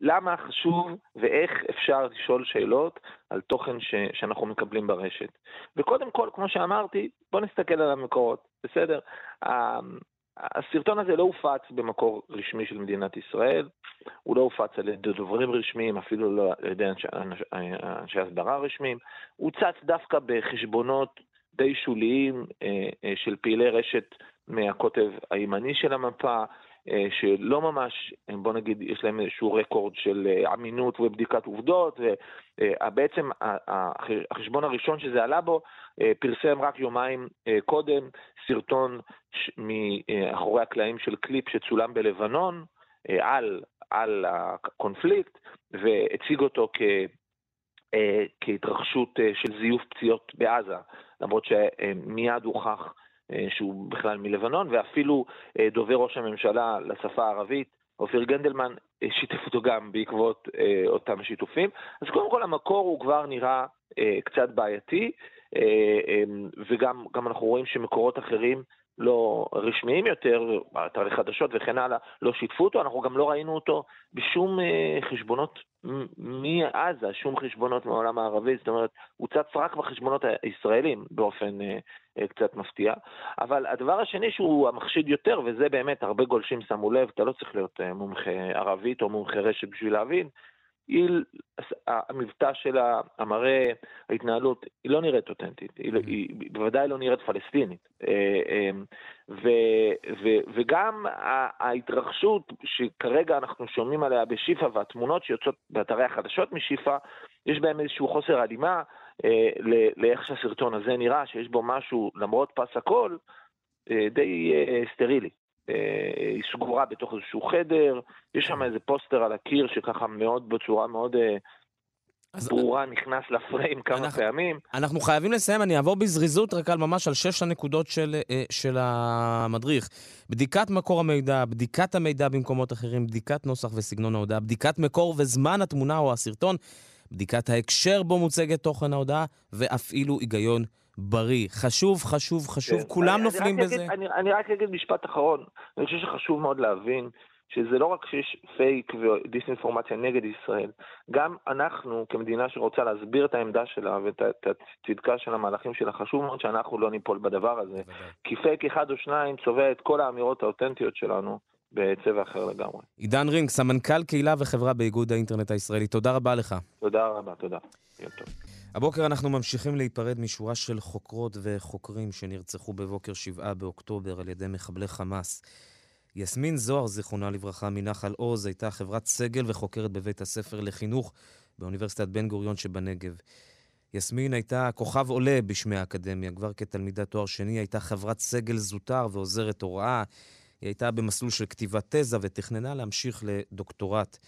למה חשוב ואיך אפשר לשאול שאלות על תוכן ש, שאנחנו מקבלים ברשת. וקודם כל, כמו שאמרתי, בואו נסתכל על המקורות, בסדר? הסרטון הזה לא הופץ במקור רשמי של מדינת ישראל, הוא לא הופץ על ידי דוברים רשמיים, אפילו לא על ידי אנשי, אנשי הסברה רשמיים, הוא צץ דווקא בחשבונות די שוליים אה, אה, של פעילי רשת מהקוטב הימני של המפה, שלא ממש, בוא נגיד, יש להם איזשהו רקורד של אה, אמינות ובדיקת עובדות, ובעצם אה, החשבון הראשון שזה עלה בו פרסם רק יומיים קודם סרטון מאחורי הקלעים של קליפ שצולם בלבנון על, על הקונפליקט, והציג אותו כ... כהתרחשות של זיוף פציעות בעזה, למרות שמיד הוכח שהוא בכלל מלבנון, ואפילו אה, דובר ראש הממשלה לשפה הערבית אופיר גנדלמן שיתף אותו גם בעקבות אותם שיתופים. אז קודם כל המקור הוא כבר נראה קצת בעייתי, וגם אנחנו רואים שמקורות אחרים לא רשמיים יותר, באתרי חדשות וכן הלאה, לא שיתפו אותו, אנחנו גם לא ראינו אותו בשום חשבונות מעזה, שום חשבונות מהעולם הערבי, זאת אומרת, הוא צץ רק בחשבונות הישראלים באופן אה, אה, קצת מפתיע. אבל הדבר השני שהוא המחשיד יותר, וזה באמת הרבה גולשים שמו לב, אתה לא צריך להיות אה, מומחה ערבית או מומחה רשת בשביל להבין, היא, המבטא שלה, המראה, ההתנהלות, היא לא נראית אותנטית, היא, לא- היא בוודאי לא נראית פלסטינית. אה, אה, ו, ו, וגם ההתרחשות שכרגע אנחנו שומעים עליה בשיפא והתמונות שיוצאות באתרי החדשות משיפא, יש בהם איזשהו חוסר הלימה אה, לאיך שהסרטון הזה נראה, שיש בו משהו, למרות פס הקול, די סטרילי. אה, היא סגורה בתוך איזשהו חדר, יש שם איזה פוסטר על הקיר שככה מאוד, בצורה מאוד אה, ברורה, נכנס לפריים כמה אנחנו, פעמים. אנחנו חייבים לסיים, אני אעבור בזריזות רק על ממש על שש הנקודות של, אה, של המדריך. בדיקת מקור המידע, בדיקת המידע במקומות אחרים, בדיקת נוסח וסגנון ההודעה, בדיקת מקור וזמן התמונה או הסרטון, בדיקת ההקשר בו מוצגת תוכן ההודעה, ואפילו היגיון בריא. חשוב, חשוב, חשוב, כן. כולם אני, נופלים אני בזה. אגיד, אני, אני רק אגיד משפט אחרון. אני חושב שחשוב מאוד להבין שזה לא רק שיש פייק ודיסאינפורמציה נגד ישראל, גם אנחנו כמדינה שרוצה להסביר את העמדה שלה ואת הצדקה של המהלכים שלה, חשוב מאוד שאנחנו לא ניפול בדבר הזה. כי פייק אחד או שניים צובע את כל האמירות האותנטיות שלנו. בצבע אחר לגמרי. עידן רינג, סמנכ"ל קהילה וחברה באיגוד האינטרנט הישראלי, תודה רבה לך. תודה רבה, תודה. הבוקר אנחנו ממשיכים להיפרד משורה של חוקרות וחוקרים שנרצחו בבוקר 7 באוקטובר על ידי מחבלי חמאס. יסמין זוהר, זיכרונה לברכה, מנחל עוז, הייתה חברת סגל וחוקרת בבית הספר לחינוך באוניברסיטת בן גוריון שבנגב. יסמין הייתה כוכב עולה בשמי האקדמיה, כבר כתלמידת תואר שני הייתה חברת סגל זוטר ועוזרת הוראה. היא הייתה במסלול של כתיבת תזה ותכננה להמשיך לדוקטורט.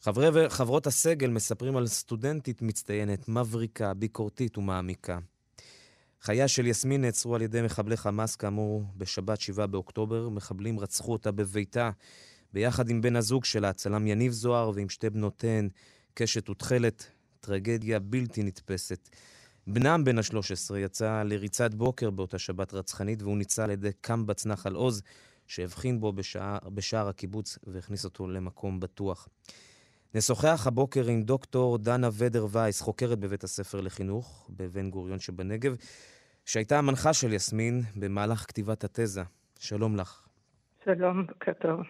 חברי וחברות הסגל מספרים על סטודנטית מצטיינת, מבריקה, ביקורתית ומעמיקה. חייה של יסמין נעצרו על ידי מחבלי חמאס, כאמור, בשבת 7 באוקטובר. מחבלים רצחו אותה בביתה, ביחד עם בן הזוג שלה, הצלם יניב זוהר, ועם שתי בנותיהן, קשת ותכלת. טרגדיה בלתי נתפסת. בנם בן ה-13 יצא לריצת בוקר באותה שבת רצחנית, והוא ניצל על ידי קמב"ץ נחל עוז, שהבחין בו בשער, בשער הקיבוץ והכניס אותו למקום בטוח. נשוחח הבוקר עם דוקטור דנה ודר וייס, חוקרת בבית הספר לחינוך בבן גוריון שבנגב, שהייתה המנחה של יסמין במהלך כתיבת התזה. שלום לך. שלום, בוקר טוב.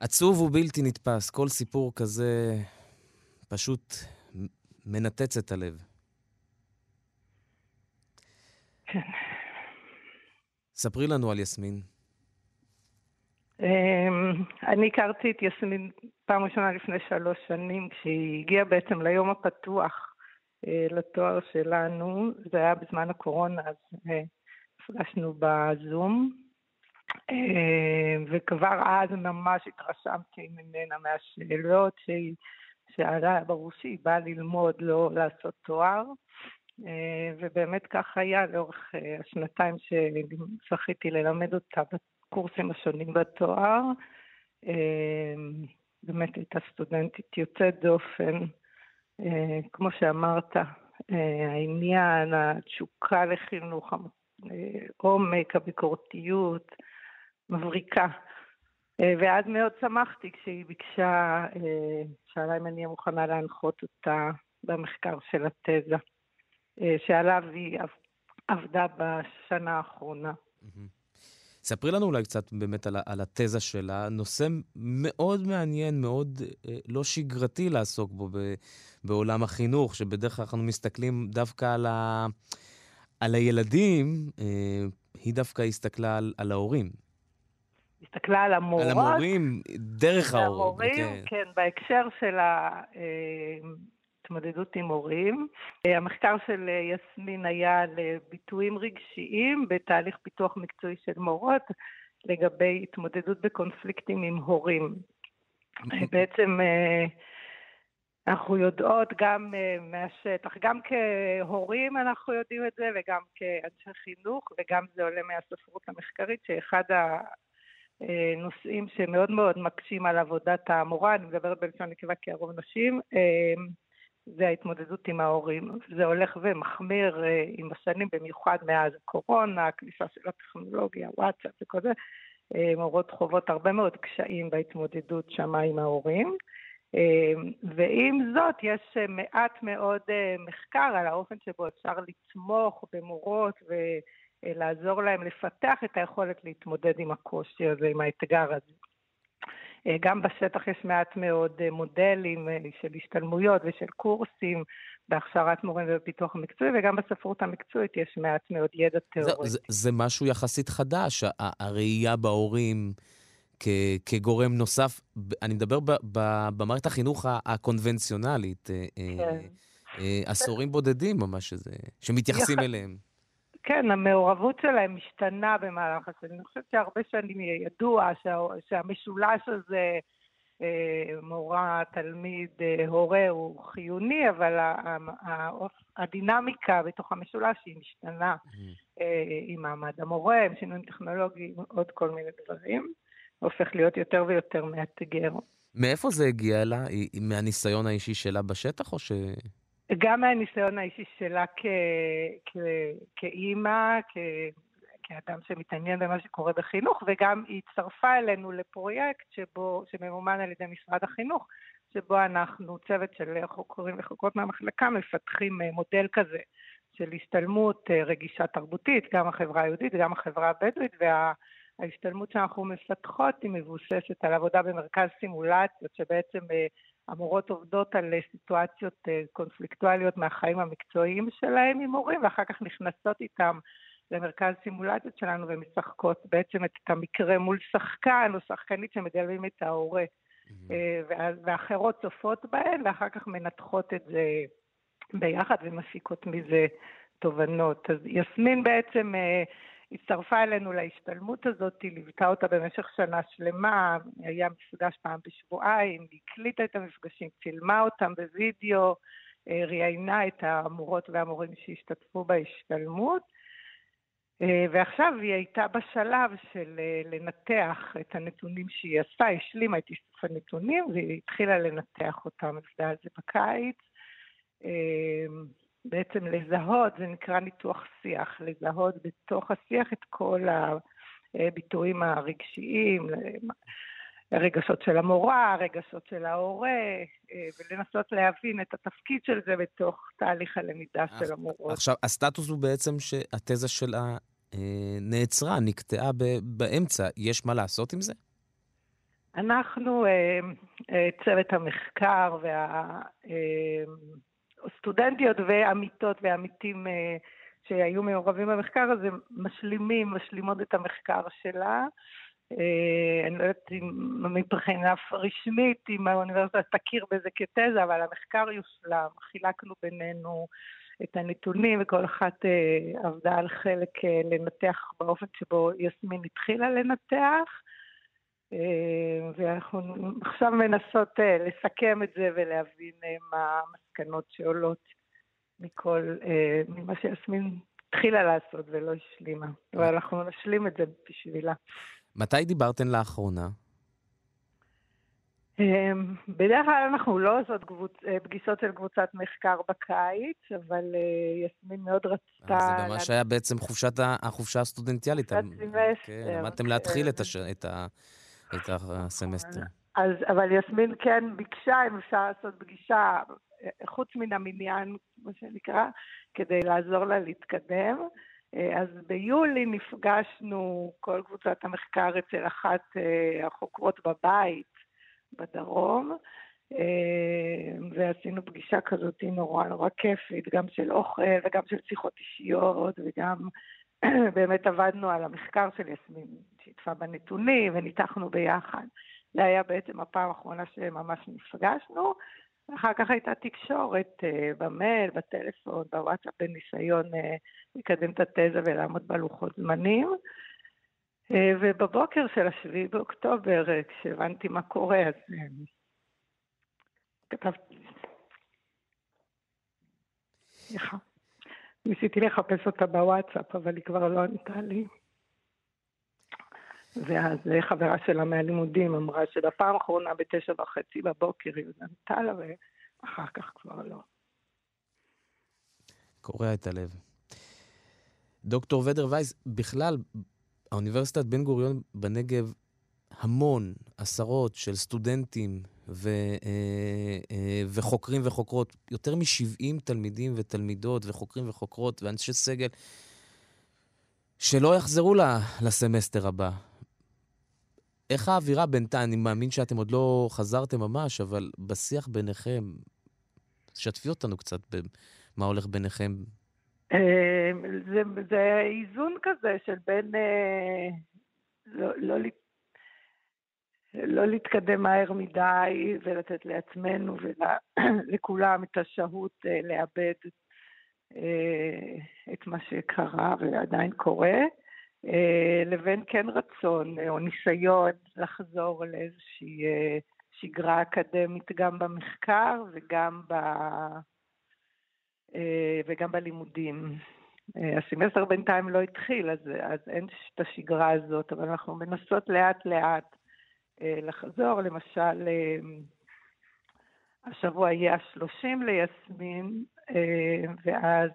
עצוב ובלתי נתפס, כל סיפור כזה פשוט מנתץ את הלב. כן. ספרי לנו על יסמין. אמ, אני הכרתי את יסמין פעם ראשונה לפני שלוש שנים, כשהיא הגיעה בעצם ליום הפתוח אה, לתואר שלנו, זה היה בזמן הקורונה, אז אה, נפגשנו בזום, אה, וכבר אז ממש התרשמתי ממנה מהשאלות שהיא שאלה, ברור שהיא באה ללמוד, לא לעשות תואר. ובאמת כך היה לאורך השנתיים שזכיתי ללמד אותה הקורסים השונים בתואר. אמ, באמת הייתה סטודנטית יוצאת דופן, אה, כמו שאמרת, אה, העניין, התשוקה לחינוך, העומק, הביקורתיות, מבריקה. אה, ואז מאוד שמחתי כשהיא ביקשה, שאלה אם אני אהיה מוכנה להנחות אותה במחקר של התזה, שעליו היא עבדה בשנה האחרונה. Mm-hmm. ספרי לנו אולי קצת באמת על, על התזה שלה. נושא מאוד מעניין, מאוד אה, לא שגרתי לעסוק בו ב, בעולם החינוך, שבדרך כלל אנחנו מסתכלים דווקא על, ה, על הילדים, אה, היא דווקא הסתכלה על, על ההורים. הסתכלה על המורות. על המורים, דרך ההורים. המורים, כן. כן, בהקשר של ה... אה, התמודדות עם הורים. אה, המחקר של אה, יסמין היה לביטויים רגשיים בתהליך פיתוח מקצועי של מורות לגבי התמודדות בקונפליקטים עם הורים. אוקיי. בעצם אה, אנחנו יודעות גם מהשטח, גם כהורים אנחנו יודעים את זה וגם כאנשי חינוך וגם זה עולה מהספרות המחקרית שאחד אה, נושאים שמאוד מאוד מקשים על עבודת המורה, אני מדברת בלשון נקבה כי הרוב נשים, אה, זה ההתמודדות עם ההורים. זה הולך ומחמיר אה, עם השנים, במיוחד מאז הקורונה, הכניסה של הטכנולוגיה, וואטסאפ וכל זה. מורות חוות הרבה מאוד קשיים בהתמודדות שמה עם ההורים. ועם זאת, יש מעט מאוד מחקר על האופן שבו אפשר לתמוך במורות ו... לעזור להם לפתח את היכולת להתמודד עם הקושי הזה, עם האתגר הזה. אה, גם בשטח יש מעט מאוד אה, מודלים אה, של השתלמויות ושל קורסים בהכשרת מורים ובפיתוח המקצועי, וגם בספרות המקצועית יש מעט מאוד ידע תיאורטי. זה, זה, זה משהו יחסית חדש, הראייה בהורים כ- כגורם נוסף. אני מדבר ב- ב- במערכת החינוך הקונבנציונלית. כן. עשורים בודדים ממש, שמתייחסים יח... אליהם. כן, המעורבות שלהם משתנה במהלך השנים. אני חושבת שהרבה שנים ידוע שה, שהמשולש הזה, אה, מורה, תלמיד, אה, הורה, הוא חיוני, אבל הדינמיקה בתוך המשולש היא משתנה mm-hmm. אה, עם מעמד המורה, עם שינויים טכנולוגיים, עוד כל מיני דברים. הופך להיות יותר ויותר מאתגר. מאיפה זה הגיע לה? מהניסיון האישי שלה בשטח, או ש... גם מהניסיון האישי שלה כאימא, כאדם שמתעניין במה שקורה בחינוך, וגם היא הצטרפה אלינו לפרויקט שבו, שממומן על ידי משרד החינוך, שבו אנחנו, צוות של חוקרים וחוקרות מהמחלקה, מפתחים אה, מודל כזה של השתלמות אה, רגישה תרבותית, גם החברה היהודית, גם החברה הבדואית, וההשתלמות שאנחנו מפתחות היא מבוססת על עבודה במרכז סימולציות, שבעצם אה, המורות עובדות על סיטואציות אה, קונפליקטואליות מהחיים המקצועיים שלהם עם מורים, ואחר כך נכנסות איתם למרכז סימולציות שלנו ומשחקות בעצם את המקרה מול שחקן או שחקנית שמגלמים את ההורה. Mm-hmm. ואחרות צופות בהן, ואחר כך מנתחות את זה ביחד ומפיקות מזה תובנות. אז יסמין בעצם אה, הצטרפה אלינו להשתלמות הזאת, היא ליוותה אותה במשך שנה שלמה, היה מפגש פעם בשבועיים, היא הקליטה את המפגשים, צילמה אותם בווידאו, אה, ראיינה את המורות והמורים שהשתתפו בהשתלמות, אה, ועכשיו היא הייתה בשלב של אה, לנתח את הנתונים שהיא עשתה, השלימה את איסוף הנתונים והיא התחילה לנתח אותם, עבדה על זה בקיץ. בעצם לזהות, זה נקרא ניתוח שיח, לזהות בתוך השיח את כל הביטויים הרגשיים, הרגשות של המורה, הרגשות של ההורה, ולנסות להבין את התפקיד של זה בתוך תהליך הלמידה של המורות. עכשיו, הסטטוס הוא בעצם שהתזה שלה אה, נעצרה, נקטעה באמצע. יש מה לעשות עם זה? אנחנו, אה, אה, צוות המחקר וה... סטודנטיות ועמיתות ועמיתים אה, שהיו מעורבים במחקר הזה משלימים, משלימות את המחקר שלה. אה, אני לא יודעת אם מבחינה רשמית, אם האוניברסיטה תכיר בזה כתזה, אבל המחקר יושלם. חילקנו בינינו את הנתונים וכל אחת אה, עבדה על חלק לנתח באופן שבו יסמין התחילה לנתח. ואנחנו עכשיו מנסות לסכם את זה ולהבין מה המסקנות שעולות מכל, אה, ממה שיסמין התחילה לעשות ולא השלימה. אבל אנחנו נשלים את זה בשבילה. מתי דיברתן לאחרונה? אה, בדרך כלל אנחנו לא עושות קבוצ... אה, פגישות של קבוצת מחקר בקיץ, אבל יסמין מאוד רצתה... זה ממש היה בעצם חופשת. החופשה הסטודנטיאלית. חופשת סמסטר. כן, למדתם להתחיל את, הש... את, ה... את הסמסטר. אז, אבל יסמין כן ביקשה אם אפשר לעשות פגישה חוץ מן המניין, כמו שנקרא, כדי לעזור לה להתקדם. אז ביולי נפגשנו, כל קבוצת המחקר אצל אחת אה, החוקרות בבית בדרום, אה, ועשינו פגישה כזאת נורא נורא כיפית, גם של אוכל וגם של שיחות אישיות, וגם (coughs) באמת עבדנו על המחקר של יסמין, שיתפה בנתונים וניתחנו ביחד. זה היה בעצם הפעם האחרונה שממש נפגשנו. אחר כך הייתה תקשורת uh, במייל, בטלפון, בוואטסאפ, בניסיון uh, לקדם את התזה ולעמוד בלוחות זמנים. Uh, ובבוקר של השביעי באוקטובר, uh, כשהבנתי מה קורה, אז uh, כתבתי... סליחה. ניסיתי לחפש אותה בוואטסאפ, אבל היא כבר לא ענתה לי. ואז חברה שלה מהלימודים אמרה שבפעם האחרונה בתשע וחצי בבוקר היא ענתה לה, ואחר כך כבר לא. קורע את הלב. דוקטור ודר וייס, בכלל, האוניברסיטת בן גוריון בנגב, המון, עשרות של סטודנטים ו, אה, אה, וחוקרים וחוקרות, יותר מ-70 תלמידים ותלמידות וחוקרים וחוקרות ואנשי סגל, שלא יחזרו לסמסטר הבא. איך האווירה בינתיים? אני מאמין שאתם עוד לא חזרתם ממש, אבל בשיח ביניכם, שתפי אותנו קצת במה הולך ביניכם. אה, זה, זה איזון כזה של בין לא, לא, לא להתקדם מהר מדי ולתת לעצמנו ולכולם (clears throat) את השהות אה, לאבד את מה שקרה ועדיין קורה. אה, לבין כן רצון אה, או ניסיון לחזור לאיזושהי אה, שגרה אקדמית גם במחקר וגם, ב... וגם בלימודים. הסמסטר בינתיים לא התחיל, אז, אז אין את השגרה הזאת, אבל אנחנו מנסות לאט לאט לחזור. למשל, השבוע יהיה השלושים ליסמין, ואז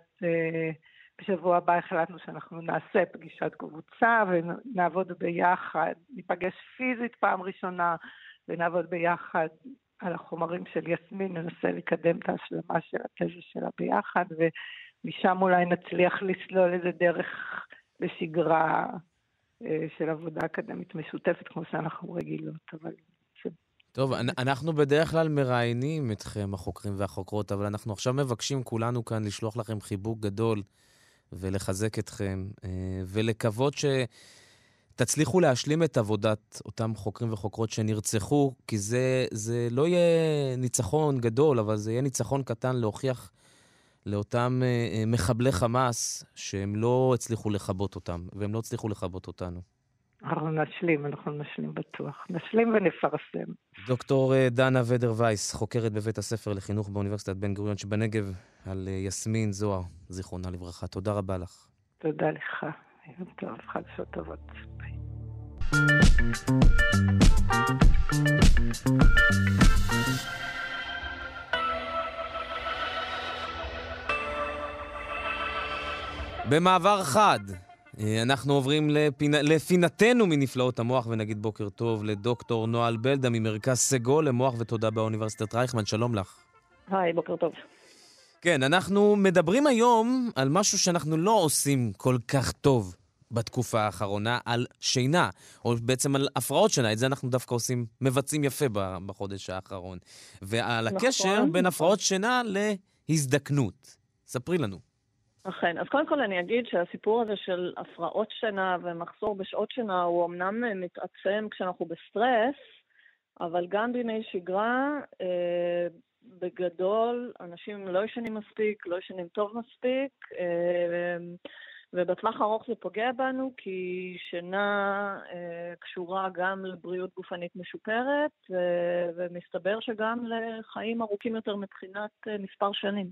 בשבוע הבא החלטנו שאנחנו נעשה פגישת קבוצה ונעבוד ביחד, ניפגש פיזית פעם ראשונה ונעבוד ביחד על החומרים של יסמין, ננסה לקדם את ההשלמה של התזה שלה ביחד ומשם אולי נצליח לסלול איזה דרך לשגרה אה, של עבודה אקדמית משותפת כמו שאנחנו רגילות, אבל טוב, אנחנו בדרך כלל מראיינים אתכם, החוקרים והחוקרות, אבל אנחנו עכשיו מבקשים כולנו כאן לשלוח לכם חיבוק גדול ולחזק אתכם, אה, ולקוות שתצליחו להשלים את עבודת אותם חוקרים וחוקרות שנרצחו, כי זה, זה לא יהיה ניצחון גדול, אבל זה יהיה ניצחון קטן להוכיח לאותם אה, אה, מחבלי חמאס שהם לא הצליחו לכבות אותם, והם לא הצליחו לכבות אותנו. אנחנו נשלים, אנחנו נשלים בטוח. נשלים ונפרסם. דוקטור אה, דנה ודר וייס, חוקרת בבית הספר לחינוך באוניברסיטת בן גוריון שבנגב, על יסמין זוהר, זיכרונה לברכה. תודה רבה לך. תודה לך. יום טוב, חדשות טובות. ביי. במעבר חד, אה, אנחנו עוברים לפינ... לפינתנו מנפלאות המוח, ונגיד בוקר טוב לדוקטור נועה בלדה ממרכז סגול למוח ותודה באוניברסיטת רייכמן, שלום לך. היי, בוקר טוב. כן, אנחנו מדברים היום על משהו שאנחנו לא עושים כל כך טוב בתקופה האחרונה, על שינה, או בעצם על הפרעות שינה. את זה אנחנו דווקא עושים, מבצעים יפה בחודש האחרון. ועל נכון, הקשר בין. הפרעות שינה להזדקנות. ספרי לנו. אכן. אז קודם כל אני אגיד שהסיפור הזה של הפרעות שינה ומחסור בשעות שינה הוא אמנם מתעצם כשאנחנו בסטרס, אבל גם בימי שגרה, אה, בגדול, אנשים לא ישנים מספיק, לא ישנים טוב מספיק, אה, ובטווח הארוך זה פוגע בנו, כי שינה אה, קשורה גם לבריאות גופנית משופרת, ומסתבר שגם לחיים ארוכים יותר מבחינת אה, מספר שנים.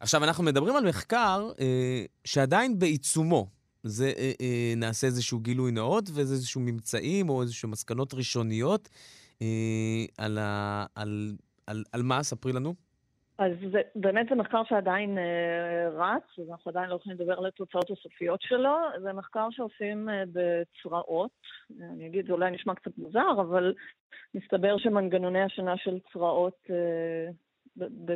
עכשיו, אנחנו מדברים על מחקר אה, שעדיין בעיצומו. זה, אה, אה, נעשה איזשהו גילוי נאות ואיזה איזשהו ממצאים או איזשהו מסקנות ראשוניות אה, על, ה, על, על, על מה? ספרי לנו. אז זה, באמת זה מחקר שעדיין אה, רץ, אז אנחנו עדיין לא יכולים לדבר על התוצאות הסופיות שלו. זה מחקר שעושים אה, בצרעות. אני אגיד, זה אולי נשמע קצת מוזר, אבל מסתבר שמנגנוני השינה של צרעות אה, ב, ב,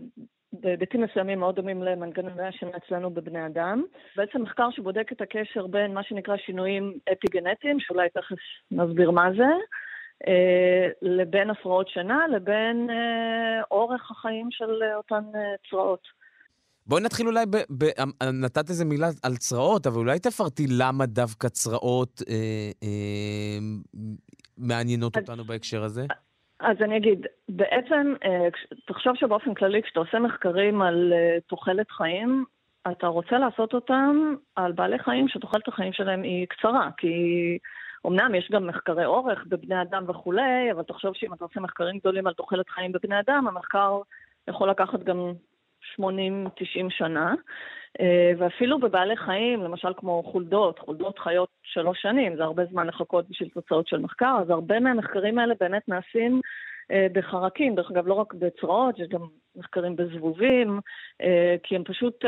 בהיבטים מסוימים מאוד דומים למנגנוני השינה אצלנו בבני אדם. בעצם מחקר שבודק את הקשר בין מה שנקרא שינויים אפיגנטיים, שאולי תכף נסביר מה זה, אה, לבין הפרעות שינה, לבין אה, אורך החיים של אותן אה, צרעות. בואי נתחיל אולי, ב, ב, נתת איזה מילה על צרעות, אבל אולי תפרטי למה דווקא צרעות אה, אה, מעניינות אותנו בהקשר הזה. אז אני אגיד, בעצם, אה, תחשוב שבאופן כללי, כשאתה עושה מחקרים על אה, תוחלת חיים, אתה רוצה לעשות אותם על בעלי חיים שתוחלת החיים שלהם היא קצרה, כי אמנם יש גם מחקרי אורך בבני אדם וכולי, אבל תחשוב שאם אתה עושה מחקרים גדולים על תוחלת חיים בבני אדם, המחקר יכול לקחת גם 80-90 שנה. אה, ואפילו בבעלי חיים, למשל כמו חולדות, חולדות חיות שלוש שנים, זה הרבה זמן לחכות בשביל תוצאות של מחקר, אז הרבה מהמחקרים האלה באמת נעשים אה, בחרקים, דרך אגב, לא רק בצרעות, יש גם מחקרים בזבובים, אה, כי הם פשוט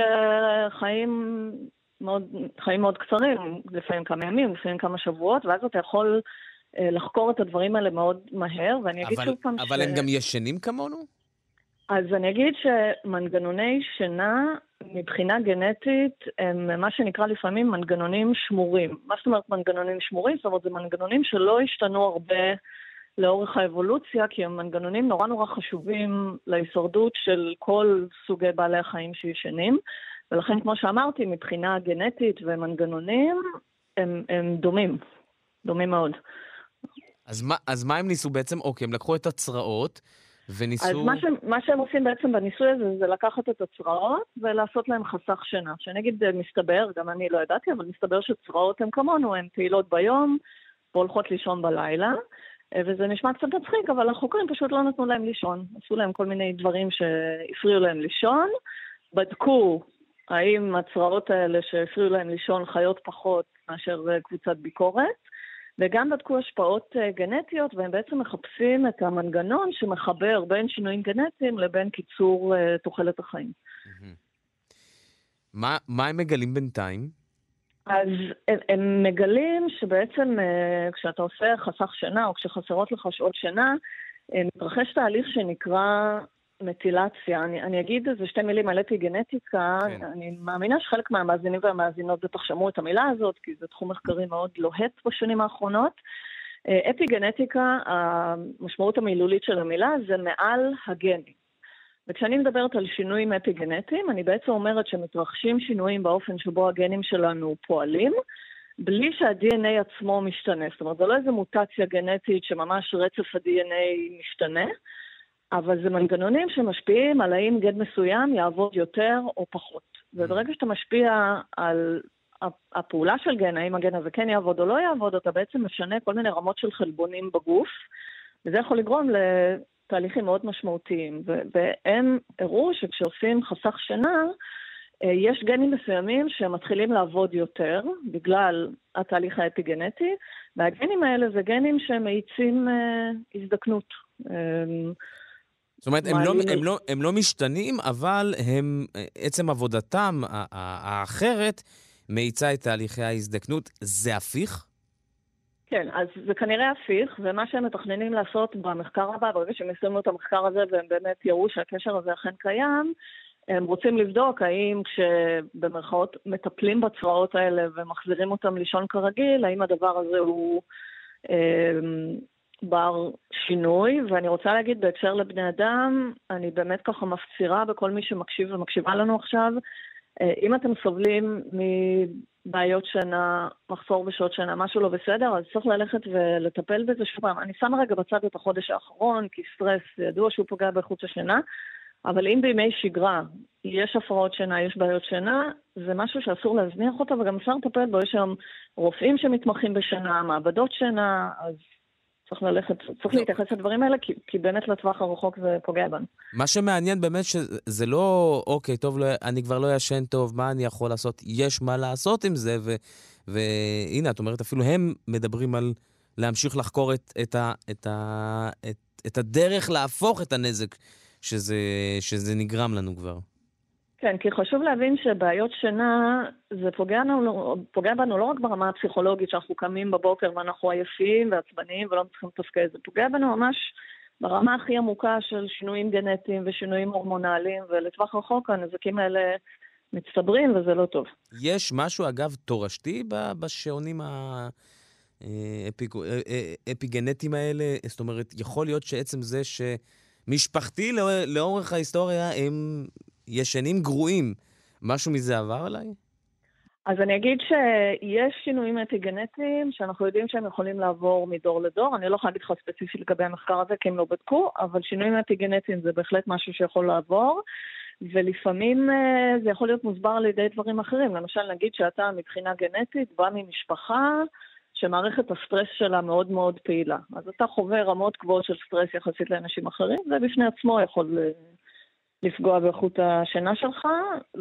חיים מאוד, חיים מאוד קצרים, לפעמים כמה ימים, לפעמים כמה שבועות, ואז אתה יכול לחקור את הדברים האלה מאוד מהר, ואני אגיד אבל, שוב פעם אבל ש... אבל הם גם ישנים כמונו? אז אני אגיד שמנגנוני שינה מבחינה גנטית הם מה שנקרא לפעמים מנגנונים שמורים. מה זאת אומרת מנגנונים שמורים? זאת אומרת, זה מנגנונים שלא השתנו הרבה לאורך האבולוציה, כי הם מנגנונים נורא נורא חשובים להישרדות של כל סוגי בעלי החיים שישנים. ולכן, כמו שאמרתי, מבחינה גנטית ומנגנונים, הם, הם דומים, דומים מאוד. אז מה, אז מה הם ניסו בעצם? אוקיי, הם לקחו את הצרעות, וניסו... אז מה, ש, מה שהם עושים בעצם בניסוי הזה זה לקחת את הצרעות ולעשות להם חסך שינה. שאני אגיד מסתבר, גם אני לא ידעתי, אבל מסתבר שצרעות הן כמונו, הן פעילות ביום והולכות לישון בלילה. אה, וזה נשמע קצת מצחיק, אבל החוקרים פשוט לא נתנו להם לישון. עשו להם כל מיני דברים שהפריעו להם לישון, בדקו האם הצרעות האלה שהפריעו להם לישון חיות פחות מאשר אה, קבוצת ביקורת, וגם בדקו השפעות אה, גנטיות, והם בעצם מחפשים את המנגנון שמחבר בין שינויים גנטיים לבין קיצור אה, תוחלת החיים. מה, מה הם מגלים בינתיים? אז הם, הם מגלים שבעצם אה, כשאתה עושה חסך שינה, או כשחסרות לך שעות שינה, מתרחש תהליך שנקרא מטילציה. אני, אני אגיד איזה שתי מילים על אפיגנטיקה. כן. אני מאמינה שחלק מהמאזינים והמאזינות בטח שמעו את המילה הזאת, כי זה תחום מחקרי מאוד לוהט בשנים האחרונות. אה, אפיגנטיקה, המשמעות המילולית של המילה זה מעל הגנים. וכשאני מדברת על שינויים אפיגנטיים, אני בעצם אומרת שמתרחשים שינויים באופן שבו הגנים שלנו פועלים, בלי שה-DNA עצמו משתנה. זאת אומרת, זו לא איזו מוטציה גנטית שממש רצף ה-DNA משתנה, אבל זה מנגנונים שמשפיעים על האם גן מסוים יעבוד יותר או פחות. וברגע שאתה משפיע על הפעולה של גן, האם הגן הזה כן יעבוד או לא יעבוד, אתה בעצם משנה כל מיני רמות של חלבונים בגוף, וזה יכול לגרום לתהליכים מאוד משמעותיים. והם הראו שכשעושים חסך שינה, אה, יש גנים מסוימים שמתחילים לעבוד יותר בגלל התהליך האפיגנטי, והגנים האלה זה גנים שמאיצים אה, הזדקנות. אה, זאת אומרת, הם לא, הם, לא, הם לא משתנים, אבל הם, עצם עבודתם האחרת מאיצה את תהליכי ההזדקנות. זה הפיך? כן, אז זה כנראה הפיך, ומה שהם מתכננים לעשות במחקר הבא, ברגע שהם יסיימו את המחקר הזה והם באמת יראו שהקשר הזה אכן קיים, הם רוצים לבדוק האם כשבמרכאות מטפלים בצרעות האלה ומחזירים אותם לישון כרגיל, האם הדבר הזה הוא אה, בר שינוי, ואני רוצה להגיד בהקשר לבני אדם, אני באמת ככה מפצירה בכל מי שמקשיב ומקשיבה לנו עכשיו, אה, אם אתם סובלים מבעיות שינה, מחסור בשעות שינה, משהו לא בסדר, אז צריך ללכת ולטפל בזה שוב פעם. אני שמה רגע בצד את החודש האחרון, כי סטרס ידוע שהוא פוגע באיכות השינה, אבל אם בימי שגרה יש הפרעות שינה, יש בעיות שינה, זה משהו שאסור להזניח אותו וגם אפשר לטפל בו. יש היום רופאים שמתמחים בשינה, מעבדות שינה, אז צריך ללכת, צריך להתייחס לדברים האלה, כי, כי באמת לטווח הרחוק זה פוגע בנו. מה שמעניין באמת שזה לא, אוקיי, טוב, לא, אני כבר לא ישן טוב, מה אני יכול לעשות? יש מה לעשות עם זה, ו, והנה, את אומרת, אפילו הם מדברים על להמשיך לחקור את, את, ה, את, ה, את, את הדרך להפוך את הנזק שזה, שזה נגרם לנו כבר. כן, כי חשוב להבין שבעיות שינה, זה פוגע, לנו, פוגע בנו לא רק ברמה הפסיכולוגית, שאנחנו קמים בבוקר ואנחנו עייפים ועצבניים ולא מצליחים לתפקד, זה פוגע בנו ממש ברמה הכי עמוקה של שינויים גנטיים ושינויים הורמונליים, ולטווח רחוק הנזקים האלה מצטברים וזה לא טוב. יש משהו, אגב, תורשתי בשעונים האפיגנטיים האלה? זאת אומרת, יכול להיות שעצם זה שמשפחתי לאורך ההיסטוריה הם ישנים גרועים. משהו מזה עבר עליי? אז אני אגיד שיש שינויים אפיגנטיים שאנחנו יודעים שהם יכולים לעבור מדור לדור. אני לא יכולה להגיד לך ספציפית לגבי המחקר הזה, כי הם לא בדקו, אבל שינויים אפיגנטיים זה בהחלט משהו שיכול לעבור, ולפעמים אה, זה יכול להיות מוסבר על ידי דברים אחרים. למשל, נגיד שאתה מבחינה גנטית בא ממשפחה שמערכת הסטרס שלה מאוד מאוד פעילה. אז אתה חווה רמות גבוהות של סטרס יחסית לאנשים אחרים, זה בפני עצמו יכול לפגוע באיכות השינה שלך,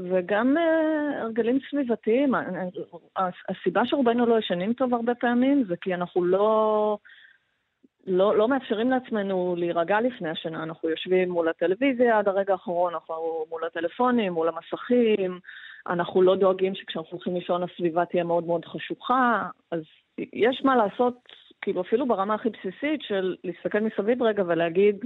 וגם uh, הרגלים סביבתיים. הסיבה שרובנו לא ישנים טוב הרבה פעמים זה כי אנחנו לא, לא, לא מאפשרים לעצמנו להירגע לפני השינה. אנחנו יושבים מול הטלוויזיה עד הרגע האחרון, אנחנו מול הטלפונים, מול המסכים, אנחנו לא דואגים שכשאנחנו הולכים לישון הסביבה תהיה מאוד מאוד חשוכה, אז יש מה לעשות, כאילו אפילו ברמה הכי בסיסית של להסתכל מסביב רגע ולהגיד,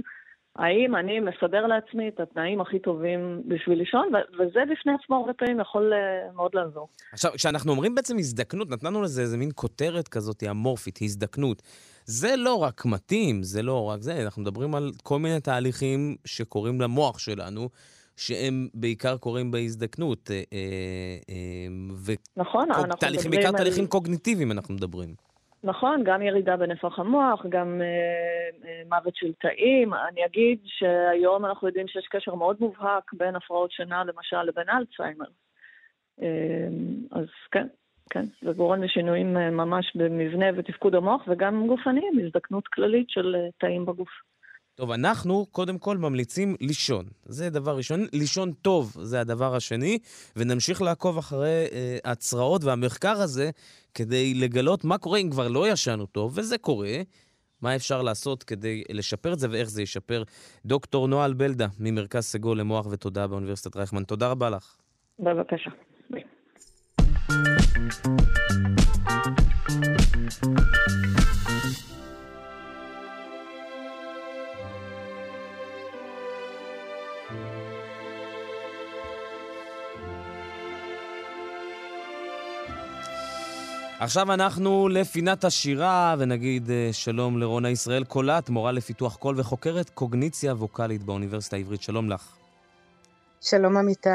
האם אני מסדר לעצמי את התנאים הכי טובים בשביל לישון, וזה בפני עצמו הרבה פעמים יכול uh, מאוד לעזור. עכשיו, כשאנחנו אומרים בעצם הזדקנות, נתנו לזה איזה מין כותרת כזאת אמורפית, הזדקנות. זה לא רק מתאים, זה לא רק זה, אנחנו מדברים על כל מיני תהליכים שקורים למוח שלנו, שהם בעיקר קורים בהזדקנות. אה, אה, נכון, אנחנו מדברים... בעיקר תהליכים קוגניטיביים אנחנו מדברים. נכון, גם ירידה בנפח המוח, גם אה, אה, מוות של תאים. אני אגיד שהיום אנחנו יודעים שיש קשר מאוד מובהק בין הפרעות שינה, למשל, לבין אלצהיימר. אה, אז כן, כן, זה גורם לשינויים אה, ממש במבנה ותפקוד המוח, וגם גופניים, הזדקנות כללית של אה, תאים בגוף. טוב, אנחנו קודם כל ממליצים לישון. זה דבר ראשון. לישון טוב זה הדבר השני, ונמשיך לעקוב אחרי אה, הצרעות והמחקר הזה כדי לגלות מה קורה אם כבר לא ישנו טוב, וזה קורה. מה אפשר לעשות כדי לשפר את זה ואיך זה ישפר. דוקטור נועה אלבלדה, ממרכז סגול למוח ותודעה באוניברסיטת רייכמן, תודה רבה לך. בבקשה. ביי. עכשיו אנחנו לפינת השירה, ונגיד אה, שלום לרונה ישראל קולט, מורה לפיתוח קול וחוקרת קוגניציה ווקאלית באוניברסיטה העברית. שלום לך. שלום אמיתי.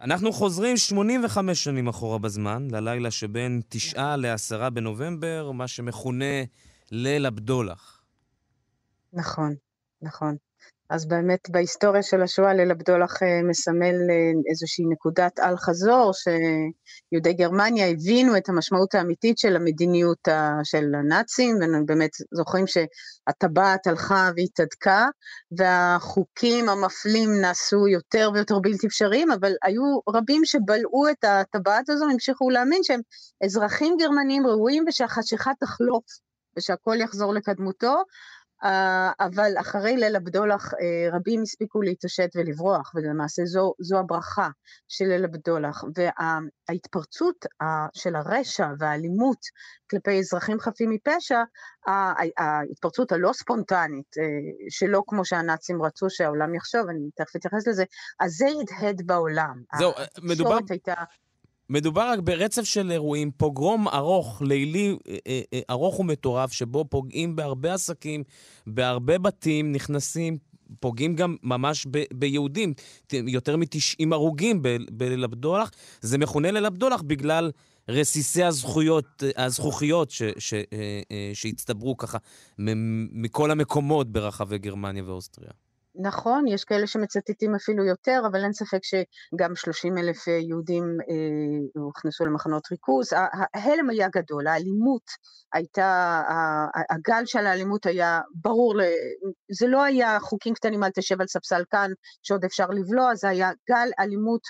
אנחנו חוזרים 85 שנים אחורה בזמן, ללילה שבין 9 ל-10 בנובמבר, מה שמכונה ליל הבדולח. נכון, נכון. אז באמת בהיסטוריה של השואה ליל הבדולח אה, מסמל אה, איזושהי נקודת אל-חזור, שיהודי גרמניה הבינו את המשמעות האמיתית של המדיניות של הנאצים, ובאמת זוכרים שהטבעת הלכה והתהדקה, והחוקים המפלים נעשו יותר ויותר בלתי אפשריים, אבל היו רבים שבלעו את הטבעת הזו, המשיכו להאמין שהם אזרחים גרמנים ראויים ושהחשיכה תחלוף ושהכול יחזור לקדמותו, אה, אבל אחרי ליל הבדולח אה, רבים הספיקו להתעשת ולברוח, ולמעשה זו, זו הברכה של ליל הבדולח. וההתפרצות של הרשע והאלימות כלפי אזרחים חפים מפשע, ההתפרצות הלא ספונטנית, אה, שלא כמו שהנאצים רצו שהעולם יחשוב, אני תכף אתייחס לזה, אז זה הדהד בעולם. זהו, מדובר... הייתה... מדובר רק ברצף של אירועים, פוגרום ארוך, לילי אה, אה, אה, ארוך ומטורף, שבו פוגעים בהרבה עסקים, בהרבה בתים, נכנסים, פוגעים גם ממש ב- ביהודים. יותר מ-90 הרוגים בליל הבדולח. זה מכונה ליל הבדולח בגלל רסיסי הזכויות, הזכוכיות ש- ש- שהצטברו ככה מכל המקומות ברחבי גרמניה ואוסטריה. נכון, יש כאלה שמצטטים אפילו יותר, אבל אין ספק שגם 30 אלף אה, יהודים אה, הוכנסו למחנות ריכוז. ההלם היה גדול, האלימות הייתה, הגל של האלימות היה ברור, זה לא היה חוקים קטנים אל תשב על ספסל כאן שעוד אפשר לבלוע, זה היה גל אלימות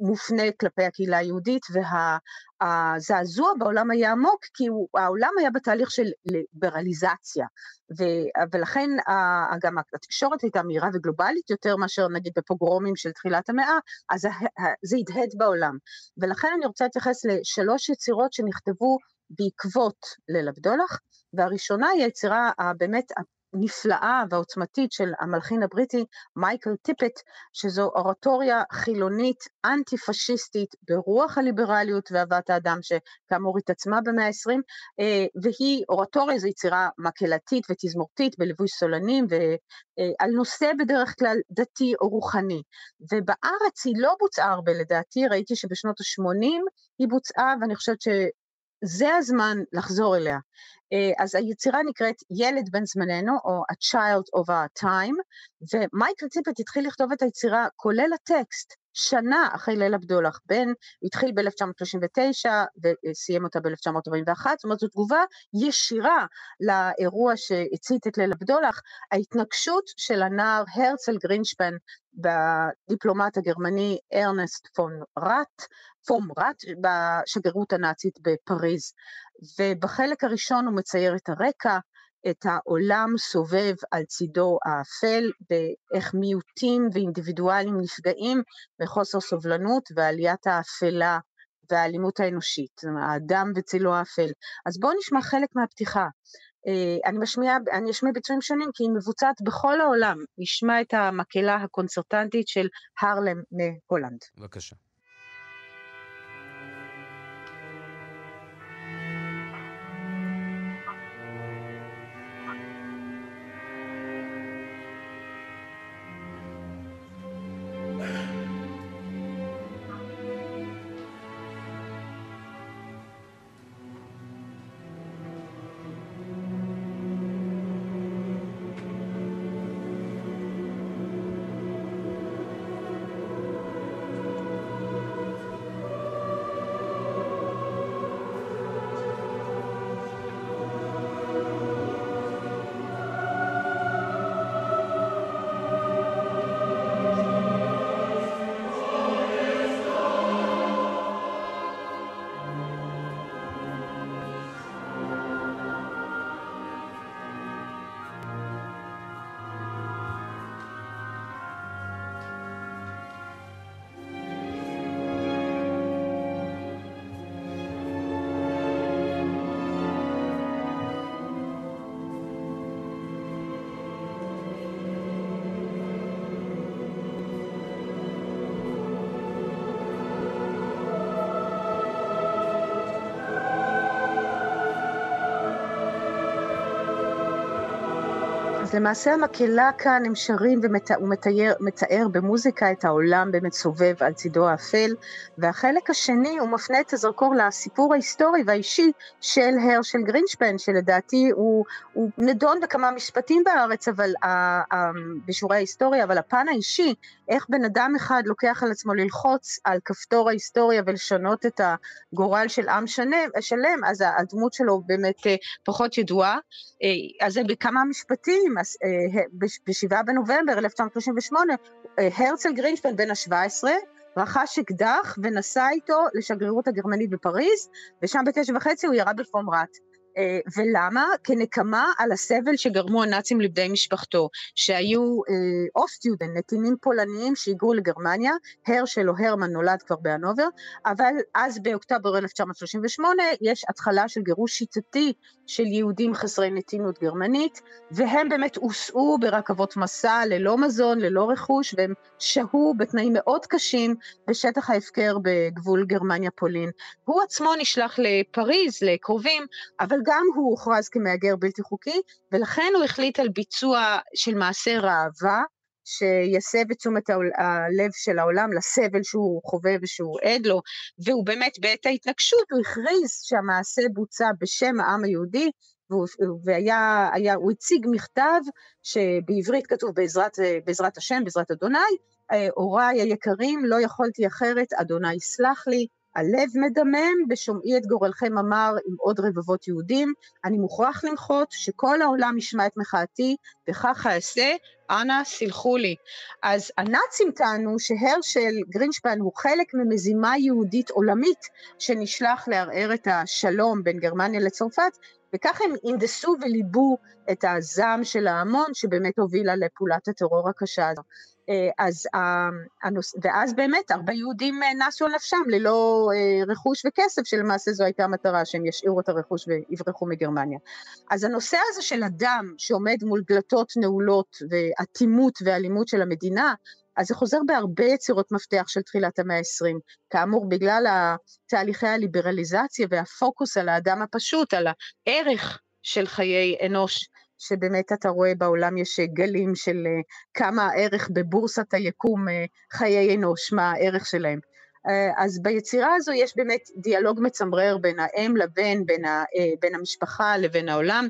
מופנה כלפי הקהילה היהודית, והזעזוע בעולם היה עמוק, כי הוא, העולם היה בתהליך של ליברליזציה, ו, ולכן גם התקשורת הייתה מהירה וגלובלית יותר מאשר נגיד בפוגרומים של תחילת המאה, אז זה הדהד בעולם. ולכן אני רוצה להתייחס לשלוש יצירות שנכתבו בעקבות ליל הבדולח, והראשונה היא היצירה הבאמת הנפלאה והעוצמתית של המלחין הבריטי מייקל טיפט, שזו אורטוריה חילונית אנטי-פשיסטית ברוח הליברליות ואהבת האדם שכאמור התעצמה במאה ה-20, אה, והיא אורטוריה, זו יצירה מקהלתית ותזמורתית בליווי סולנים ועל נושא בדרך כלל דתי או רוחני. ובארץ היא לא בוצעה הרבה לדעתי, ראיתי שבשנות ה-80 היא בוצעה ואני חושבת ש... זה הזמן לחזור אליה. אה, אז היצירה נקראת ילד בן זמננו, או A Child of Our Time, ומייקל ציפט התחיל לכתוב את היצירה, כולל הטקסט, שנה אחרי ליל הבדולח, בין, התחיל ב-1939 וסיים אותה ב-1941, זאת אומרת זו תגובה ישירה לאירוע שהצית את ליל הבדולח, ההתנגשות של הנער הרצל גרינשפן בדיפלומט הגרמני ארנסט פון ראט, פום ראט, בשגרירות הנאצית בפריז. ובחלק הראשון הוא מצייר את הרקע, את העולם סובב על צידו האפל, ואיך מיעוטים ואינדיבידואלים נפגעים מחוסר סובלנות ועליית האפלה והאלימות האנושית, האדם וצילו האפל. אז בואו נשמע חלק מהפתיחה. אה, אני משמיע, אני אשמיע ביצועים שונים כי היא מבוצעת בכל העולם. נשמע את המקהלה הקונצרטנטית של הרלם מהולנד. בבקשה. למעשה המקהלה כאן, הם שרים ומתאר במוזיקה את העולם באמת סובב על צידו האפל, והחלק השני הוא מפנה את הזרקור לסיפור ההיסטורי והאישי של הרשל גרינשפן, שלדעתי הוא, הוא נדון בכמה משפטים בארץ, אבל uh, uh, בשיעורי ההיסטוריה, אבל הפן האישי, איך בן אדם אחד לוקח על עצמו ללחוץ על כפתור ההיסטוריה ולשנות את הגורל של עם שלם, שלם אז הדמות שלו באמת uh, פחות ידועה. Uh, אז זה בכמה משפטים, אה, ב-7 בנובמבר 1938, אה, הרשל גרינשפן בן ה-17, רכש אקדח ונסע איתו לשגרירות הגרמנית בפריז, ושם בתשע וחצי הוא ירה בפום ראט. אה, ולמה? כנקמה על הסבל שגרמו הנאצים לבני משפחתו, שהיו Ostjuden, אה, נתינים פולניים שהיגרו לגרמניה, הרשל או הרמן נולד כבר בהנובר, אבל אז באוקטובר 1938 יש התחלה של גירוש שיטתי של יהודים חסרי נתינות גרמנית, והם באמת הוסעו ברכבות מסע ללא מזון, ללא רכוש, והם שהו בתנאים מאוד קשים בשטח ההפקר בגבול גרמניה-פולין. הוא עצמו נשלח לפריז, לקרובים, אבל גם הוא הוכרז כמהגר בלתי חוקי, ולכן הוא החליט על ביצוע של מעשה ראווה, שיסב את תשומת הלב של העולם לסבל שהוא חווה ושהוא עד לו, והוא באמת בעת ההתנגשות הוא הכריז שהמעשה בוצע בשם העם היהודי, והיה, היה, הוא הציג מכתב שבעברית כתוב בעזרת, בעזרת השם, בעזרת אדוני, אה, הוריי היקרים, לא יכולתי אחרת, אדוני יסלח לי, הלב מדמם בשומעי את גורלכם אמר עם עוד רבבות יהודים, אני מוכרח למחות שכל העולם ישמע את מחאתי, וכך אעשה, אנא סלחו לי. אז הנאצים טענו שהרשל גרינשפן הוא חלק ממזימה יהודית עולמית שנשלח לערער את השלום בין גרמניה לצרפת, וכך הם הנדסו וליבו את הזעם של ההמון שבאמת הובילה לפעולת הטרור הקשה הזו. אה, אז, הנוס... ואז באמת הרבה יהודים אה, נסו על נפשם ללא אה, רכוש וכסף, שלמעשה זו הייתה המטרה, שהם ישאירו את הרכוש ויברחו מגרמניה. אז הנושא הזה של אדם שעומד מול דלתות נעולות ואטימות ואלימות של המדינה, אז זה חוזר בהרבה יצירות מפתח של תחילת המאה ה-20. כאמור, בגלל תהליכי הליברליזציה והפוקוס על האדם הפשוט, על הערך של חיי אנוש. שבאמת אתה רואה בעולם יש גלים של כמה הערך בבורסת היקום חיי אנוש, מה הערך שלהם. אז ביצירה הזו יש באמת דיאלוג מצמרר בין האם לבן, בין, ה, בין המשפחה לבין העולם,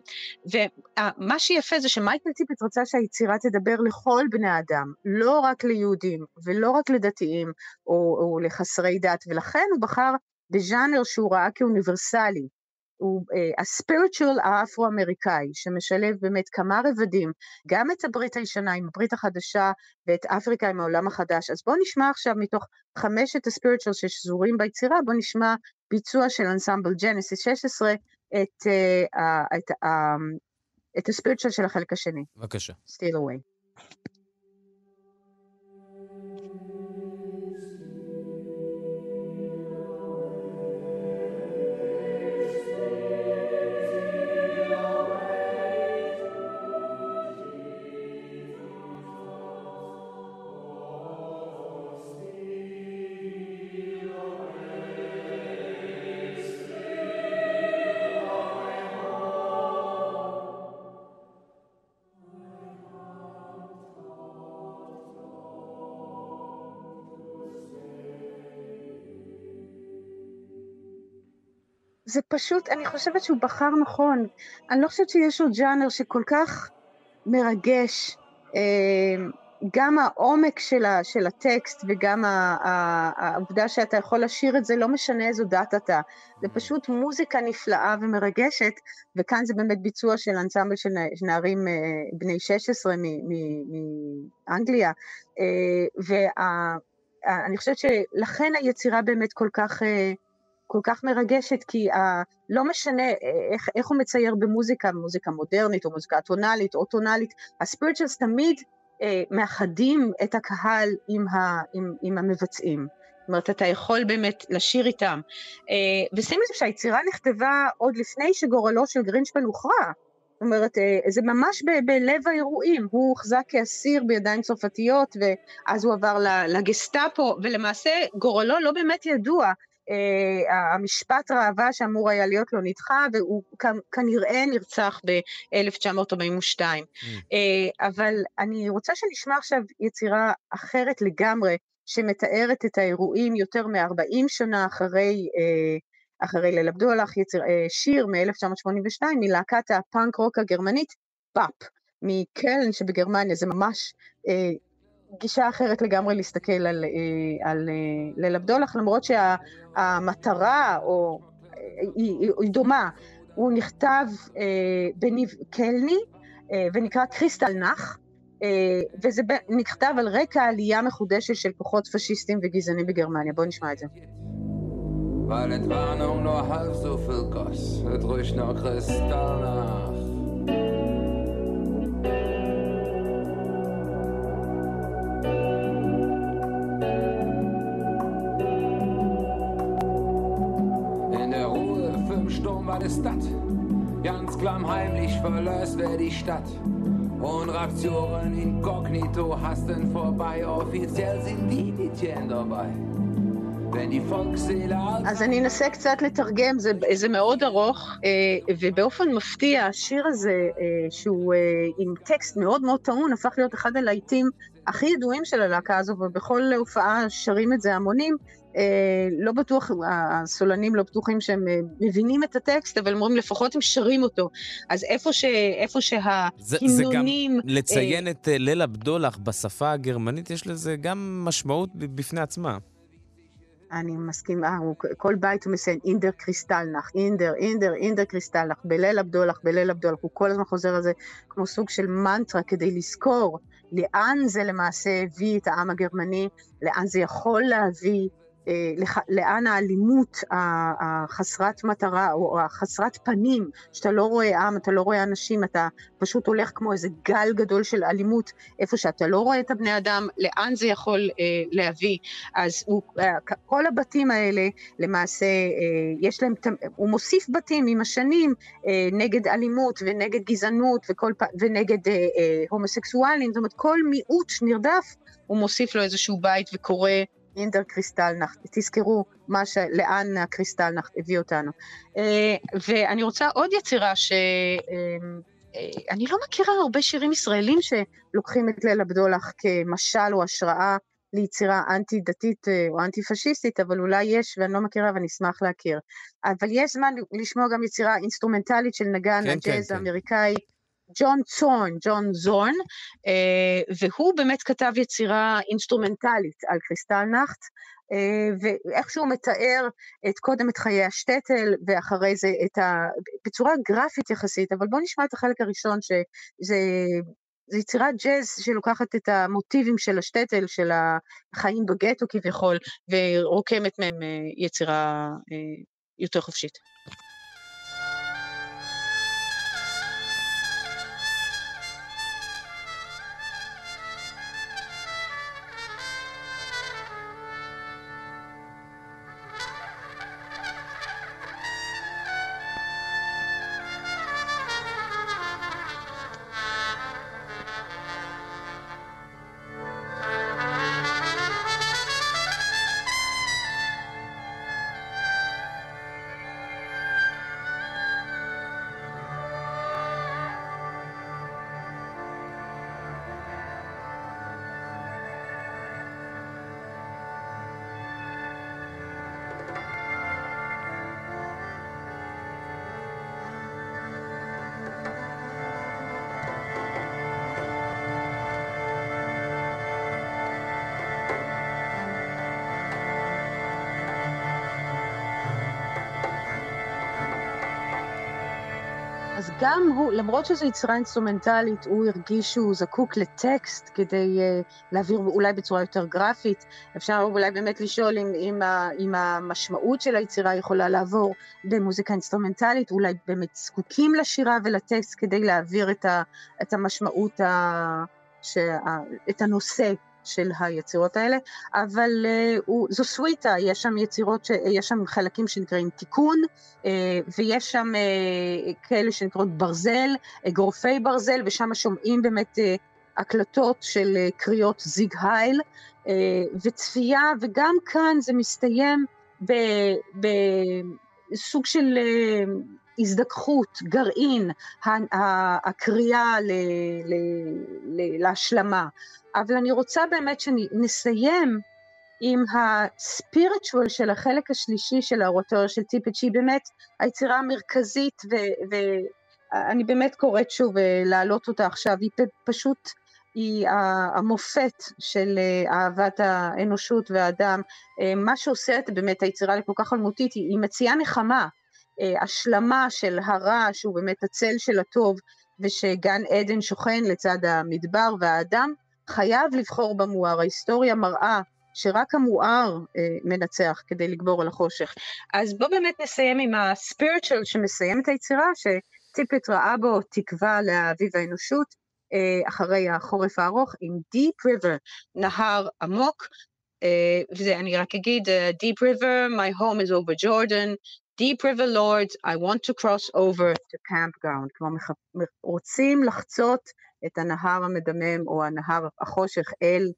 ומה שיפה זה שמייקל טיפט רצה שהיצירה תדבר לכל בני האדם, לא רק ליהודים ולא רק לדתיים או, או לחסרי דת, ולכן הוא בחר בז'אנר שהוא ראה כאוניברסלי, הוא uh, הספיריטואל האפרו-אמריקאי, שמשלב באמת כמה רבדים, גם את הברית הישנה עם הברית החדשה ואת אפריקה עם העולם החדש. אז בואו נשמע עכשיו מתוך חמשת הספיריטואל ששזורים ביצירה, בואו נשמע ביצוע של אנסמבל ג'נסיס 16, את, uh, את, uh, את הספיריטואל של החלק השני. בבקשה. Still away. זה פשוט, אני חושבת שהוא בחר נכון. אני לא חושבת שיש עוד ג'אנר שכל כך מרגש. אה, גם העומק של, ה, של הטקסט וגם העובדה שאתה יכול לשיר את זה, לא משנה איזו דת אתה. זה פשוט מוזיקה נפלאה ומרגשת, וכאן זה באמת ביצוע של אנסמבל של נערים אה, בני 16 מאנגליה. אה, ואני חושבת שלכן היצירה באמת כל כך... כל כך מרגשת, כי ה... לא משנה איך, איך הוא מצייר במוזיקה, מוזיקה מודרנית או מוזיקה טונאלית או טונאלית, הספיריטואלס תמיד אה, מאחדים את הקהל עם, ה, עם, עם המבצעים. זאת אומרת, אתה יכול באמת לשיר איתם. אה, ושימי לב שהיצירה נכתבה עוד לפני שגורלו של גרינשפן הוכרע. זאת אומרת, אה, זה ממש ב- בלב האירועים, הוא הוחזק כאסיר בידיים צרפתיות ואז הוא עבר לגסטאפו, ולמעשה גורלו לא באמת ידוע. Uh, המשפט ראווה שאמור היה להיות לו נדחה, והוא כנראה נרצח ב-1942. Mm. Uh, אבל אני רוצה שנשמע עכשיו יצירה אחרת לגמרי, שמתארת את האירועים יותר מ-40 שנה אחרי, uh, אחרי ליל הבדולח, יציר, שיר מ-1982 מלהקת הפאנק רוק הגרמנית, פאפ, מקלן שבגרמניה, זה ממש uh, גישה אחרת לגמרי להסתכל על, אה, על אה, ליל הבדולח, למרות שהמטרה או, היא, היא, היא דומה. הוא נכתב אה, בניב קלני אה, ונקרא קריסטל נח, אה, וזה נכתב על רקע עלייה מחודשת של כוחות פשיסטים וגזענים בגרמניה. בואו נשמע את זה. Weil Entwarnung. In der Ruhe vom Sturm war das Stadt. Ganz klamm heimlich verlöst wer die Stadt. Und Raptionen inkognito hasten vorbei. Offiziell sind die, die Tien dabei. אז אני אנסה קצת לתרגם, זה, זה מאוד ארוך, אה, ובאופן מפתיע, השיר הזה, אה, שהוא אה, עם טקסט מאוד מאוד טעון, הפך להיות אחד הלהיטים הכי ידועים של הלהקה הזו, ובכל הופעה שרים את זה המונים. לא בטוח, הסולנים לא בטוחים שהם מבינים את הטקסט, אבל הם אומרים לפחות הם שרים אותו. אז איפה, ש, איפה שההמנונים... זה, זה גם לציין את ליל הבדולח בשפה הגרמנית, יש לזה גם משמעות בפני עצמה. אני מסכימה, כל בית הוא מציין אינדר קריסטלנח, אינדר, אינדר, אינדר קריסטלנח, בליל הבדולח, בליל הבדולח, הוא כל הזמן חוזר על זה כמו סוג של מנטרה כדי לזכור לאן זה למעשה הביא את העם הגרמני, לאן זה יכול להביא אה, לאן האלימות החסרת מטרה או החסרת פנים, שאתה לא רואה עם, אתה לא רואה אנשים, אתה פשוט הולך כמו איזה גל גדול של אלימות, איפה שאתה לא רואה את הבני אדם, לאן זה יכול אה, להביא. אז הוא, אה, כל הבתים האלה, למעשה, יש להם, הוא מוסיף בתים עם השנים נגד אלימות ונגד גזענות וכל, ונגד הומוסקסואלים, זאת אומרת, כל מיעוט נרדף, הוא מוסיף לו איזשהו בית וקורא אינדר קריסטלנח, תזכרו ש... לאן הקריסטלנח הביא אותנו. אה, ואני רוצה עוד יצירה ש... אה, אני לא מכירה הרבה שירים ישראלים שלוקחים את ליל הבדולח כמשל או השראה ליצירה אנטי-דתית אה, או אנטי-פשיסטית, אבל אולי יש, ואני לא מכירה ואני אשמח להכיר. אבל יש זמן לשמוע גם יצירה אינסטרומנטלית של נגן כן, הג'אז כן, כן. ג'ון צורן, ג'ון זורן, אה, והוא באמת כתב יצירה אינסטרומנטלית על קריסטל נחט, אה, ואיכשהו מתאר את קודם את חיי השטטל, ואחרי זה את ה... בצורה גרפית יחסית, אבל בואו נשמע את החלק הראשון, שזה זה יצירת ג'אז שלוקחת את המוטיבים של השטטל, של החיים בגטו כביכול, ורוקמת מהם אה, יצירה יותר חופשית. גם הוא, למרות שזו יצירה אינסטרומנטלית, הוא הרגיש שהוא זקוק לטקסט כדי uh, להעביר אולי בצורה יותר גרפית. אפשר אולי באמת לשאול אם, אם, ה, אם המשמעות של היצירה יכולה לעבור במוזיקה אינסטרומנטלית, אולי באמת זקוקים לשירה ולטקסט כדי להעביר את, ה, את המשמעות, ה, שה, את הנושא של היצירות האלה, אבל uh, הוא, זו סוויטה, יש שם יצירות, ש, יש שם חלקים שנקראים תיקון, uh, ויש שם uh, כאלה שנקראות ברזל, אגרופי ברזל, ושם שומעים באמת uh, הקלטות של uh, קריאות זיג הייל, uh, וצפייה, וגם כאן זה מסתיים בסוג של... Uh, הזדככות, גרעין, הקריאה להשלמה. אבל אני רוצה באמת שנסיים עם הספיריטואל של החלק השלישי של האורטוריה של טיפט, שהיא באמת היצירה המרכזית, ואני באמת קוראת שוב להעלות אותה עכשיו, היא פשוט, היא המופת של אהבת האנושות והאדם. מה שעושה את באמת היצירה לכל כך אלמותית, היא מציעה נחמה. השלמה של הרע שהוא באמת הצל של הטוב ושגן עדן שוכן לצד המדבר והאדם, חייב לבחור במואר. ההיסטוריה מראה שרק המואר אה, מנצח כדי לגבור על החושך. אז בואו באמת נסיים עם הספיריטואל שמסיים את היצירה, שטיפט ראה בו תקווה לאביב האנושות, אה, אחרי החורף הארוך, עם Deep River, נהר עמוק, אה, וזה אני רק אגיד, uh, Deep River, my home is over Jordan, Deep River Lords, I want to cross over to campground. כלומר, רוצים לחצות את הנהר המדמם או הנהר החושך אל,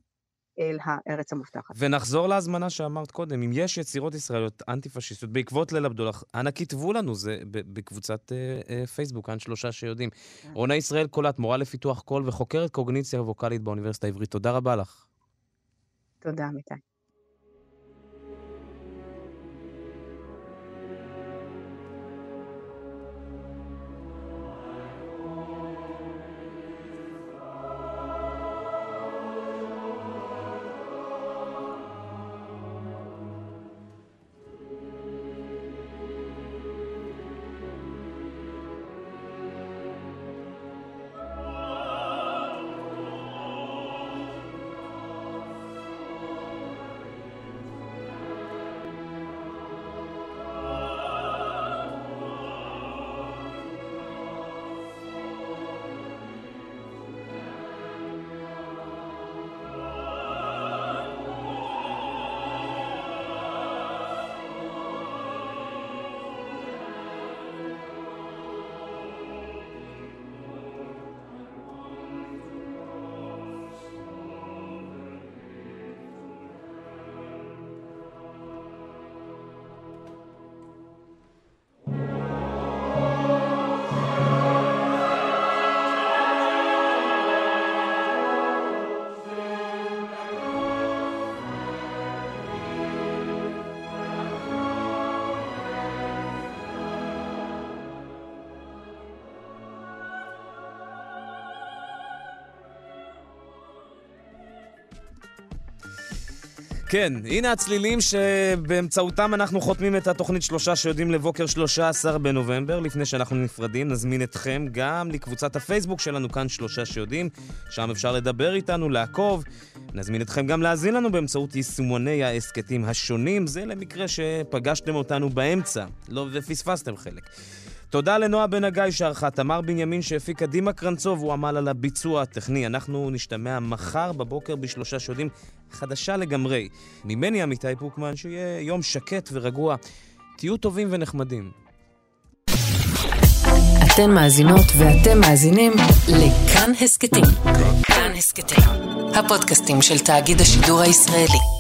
אל הארץ המובטחת. ונחזור להזמנה שאמרת קודם, אם יש יצירות ישראליות אנטי-פשיסטיות בעקבות ליל עבדולח, אנא כתבו לנו, זה בקבוצת אה, אה, פייסבוק, כאן שלושה שיודעים. כן. רונה ישראל קולט, מורה לפיתוח קול וחוקרת קוגניציה ווקאלית באוניברסיטה העברית. תודה רבה לך. תודה, אמיתי. כן, הנה הצלילים שבאמצעותם אנחנו חותמים את התוכנית שלושה שיודעים לבוקר 13 בנובמבר. לפני שאנחנו נפרדים, נזמין אתכם גם לקבוצת הפייסבוק שלנו כאן שלושה שיודעים, שם אפשר לדבר איתנו, לעקוב. נזמין אתכם גם להאזין לנו באמצעות יישומוני ההסכתים השונים, זה למקרה שפגשתם אותנו באמצע, לא ופספסתם חלק. תודה לנועה בן הגיא שערכה, תמר בנימין שהפיק קדימה קרנצוב, הוא עמל על הביצוע הטכני. אנחנו נשתמע מחר בבוקר בשלושה שיודעים חדשה לגמרי. ממני עמיתי פוקמן, שיהיה יום שקט ורגוע. תהיו טובים ונחמדים. אתן מאזינות ואתם מאזינים לכאן הסכתים. כאן הסכתים, הפודקאסטים של תאגיד השידור הישראלי.